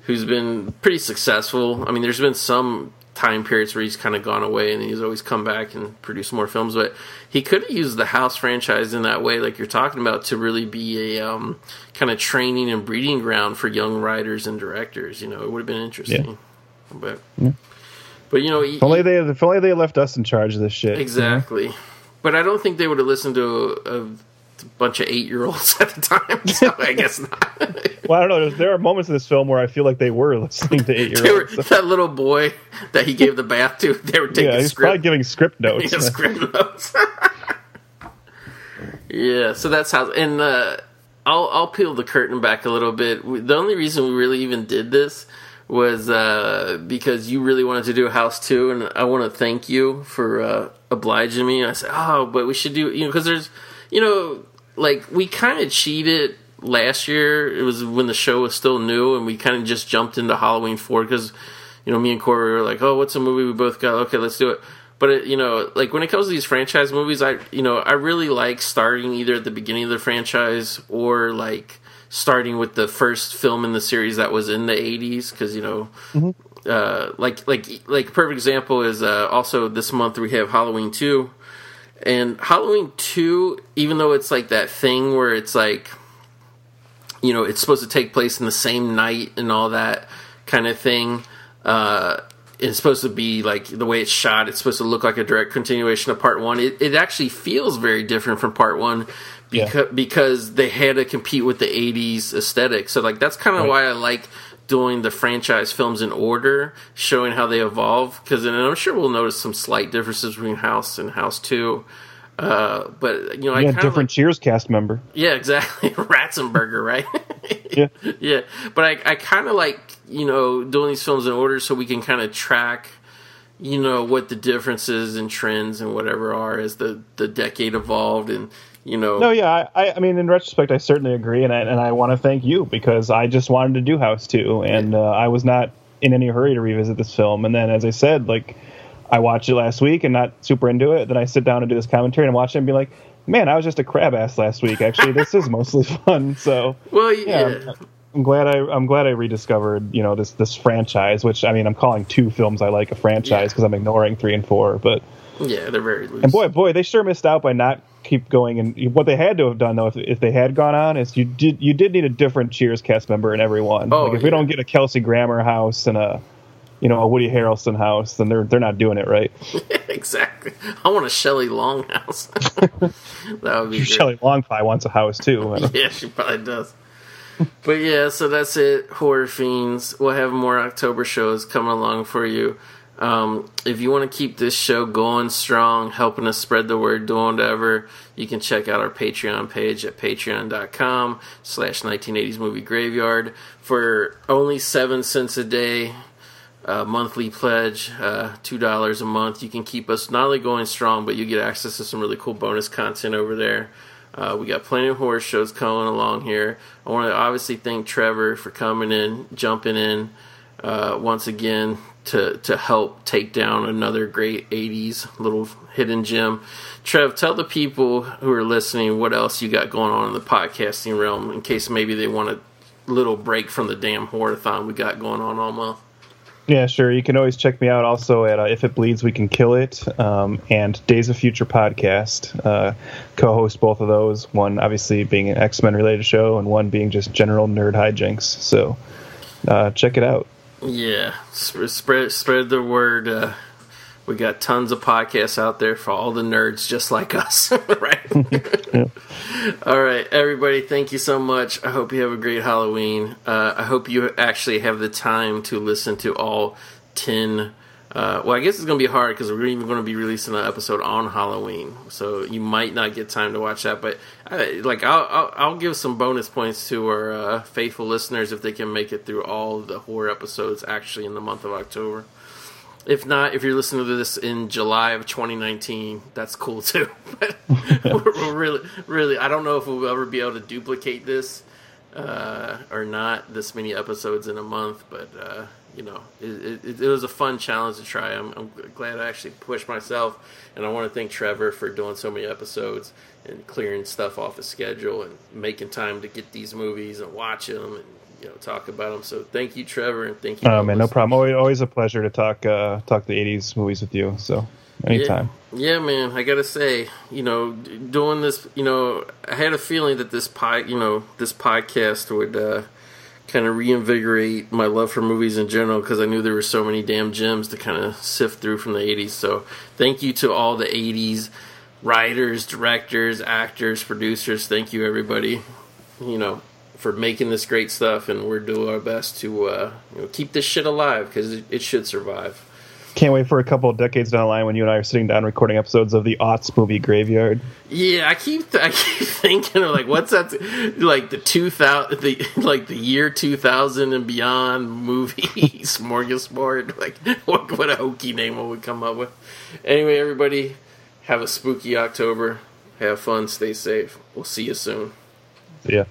who's been pretty successful. I mean, there's been some time periods where he's kind of gone away and he's always come back and produced more films, but he could have used the House franchise in that way, like you're talking about, to really be a um, kind of training and breeding ground for young writers and directors. You know, it would have been interesting. Yeah. But, but you know, If only they, if only they left us in charge of this shit. Exactly. But I don't think they would have listened to a, a bunch of eight year olds at the time. So I guess not. Well, I don't know. There are moments in this film where I feel like they were listening to eight year olds. that little boy that he gave the bath to, they were taking Yeah, he's probably giving script notes. yeah, script notes. yeah, so that's how. And uh, I'll I'll peel the curtain back a little bit. The only reason we really even did this was uh, because you really wanted to do a house too, and I want to thank you for uh, obliging me. And I said, oh, but we should do you know because there's you know like we kind of cheated last year. It was when the show was still new, and we kind of just jumped into Halloween four because you know me and Corey were like, oh, what's a movie we both got? Okay, let's do it. But it, you know, like when it comes to these franchise movies, I you know I really like starting either at the beginning of the franchise or like starting with the first film in the series that was in the 80s because you know uh, like like like a perfect example is uh, also this month we have halloween 2 And Halloween 2, even though it's like that thing where it's like, you know, it's supposed to take place in the same night and all that kind of thing, uh, it's supposed to be like the way it's shot, it's supposed to look like a direct continuation of part one. It, it actually feels very different from part one because, Yeah. because they had to compete with the 80s aesthetic. So, like, that's kind of Right. why I like doing the franchise films in order, showing how they evolve. Because I'm sure we'll notice some slight differences between House and House 2. Uh, but, you know, Yeah, kind of different Cheers cast member. yeah, exactly. Ratzenberger, right? Yeah. yeah. But I, I kind of like, you know, doing these films in order so we can kind of track, you know, what the differences and trends and whatever are as the, the decade evolved and, you know. No, yeah, I, I mean, in retrospect, I certainly agree, and I, and I want to thank you because I just wanted to do House 2, and uh, I was not in any hurry to revisit this film. And then, as I said, like, I watched it last week and not super into it. Then I sit down and do this commentary and watch it and be like, man, I was just a crab ass last week. Actually, this is mostly fun. So, well, yeah, yeah. I'm glad I I'm glad I rediscovered you know this this franchise, which I mean I'm calling two films I like a franchise Yeah. because I'm ignoring three and four, but. Yeah, they're very loose. And boy, boy, they sure missed out by not keep going. And what they had to have done, though, if, if they had gone on, is you did you did need a different Cheers cast member in every one. Oh, like if yeah. we don't get a Kelsey Grammer house and a you know a Woody Harrelson house, then they're they're not doing it right. exactly. I want a Shelley Long house. that would be. Shelley Longpie wants a house too. Yeah, she probably does. but yeah, so that's it. Horror Fiends. We'll have more October shows coming along for you. Um, if you want to keep this show going strong, helping us spread the word, doing whatever, you can check out our Patreon page at patreon.com slash 1980s movie graveyard. For only seven cents a day, uh, monthly pledge, uh, two dollars a month. You can keep us not only going strong, but you get access to some really cool bonus content over there. Uh, we got plenty of horror shows coming along here. I want to obviously thank Trevor for coming in, jumping in uh, once again to to help take down another great '80s little hidden gem. Trev, tell the people who are listening what else you got going on in the podcasting realm, in case maybe they want a little break from the damn horror-thon we got going on all month. Yeah, sure. You can always check me out also at uh, If It Bleeds, We Can Kill It um, and Days of Future podcast. Uh, co host both of those, one obviously being an X Men related show, and one being just general nerd hijinks. So uh, check it out. Yeah, spread spread the word. Uh, we got tons of podcasts out there for all the nerds just like us, right? All right, everybody, thank you so much. I hope you have a great Halloween. Uh, I hope you actually have the time to listen to all 10. Uh, well, I guess it's going to be hard because we're even going to be releasing an episode on Halloween, so you might not get time to watch that. But I, like, I'll, I'll I'll give some bonus points to our uh, faithful listeners if they can make it through all the horror episodes actually in the month of October. If not, if you're listening to this in July of 2019, that's cool too. But we're, we're really, really, I don't know if we'll ever be able to duplicate this uh, or not. This many episodes in a month, but uh, you know, it, it, it was a fun challenge to try. I'm, I'm glad I actually pushed myself, and I want to thank Trevor for doing so many episodes and clearing stuff off his schedule and making time to get these movies and watch them and you know talk about them. So thank you, Trevor, and thank you. Oh man, no problem. Always, always a pleasure to talk uh, talk the '80s movies with you. So anytime. Yeah, yeah, man. I gotta say, you know, doing this, you know, I had a feeling that this pod, you know, this podcast would uh, kind of reinvigorate my love for movies in general because I knew there were so many damn gems to kind of sift through from the '80s. So, thank you to all the '80s writers, directors, actors, producers. Thank you, everybody. You know. For making this great stuff, and we're doing our best to uh, you know, keep this shit alive because it, it should survive. Can't wait for a couple of decades down the line when you and I are sitting down recording episodes of the Aughts movie Graveyard. Yeah, I keep I keep thinking of like what's that like the two thousand the like the year two thousand and beyond movie smorgasbord like what what a hokey name would come up with? Anyway, everybody, have a spooky October. Have fun. Stay safe. We'll see you soon. So, yeah.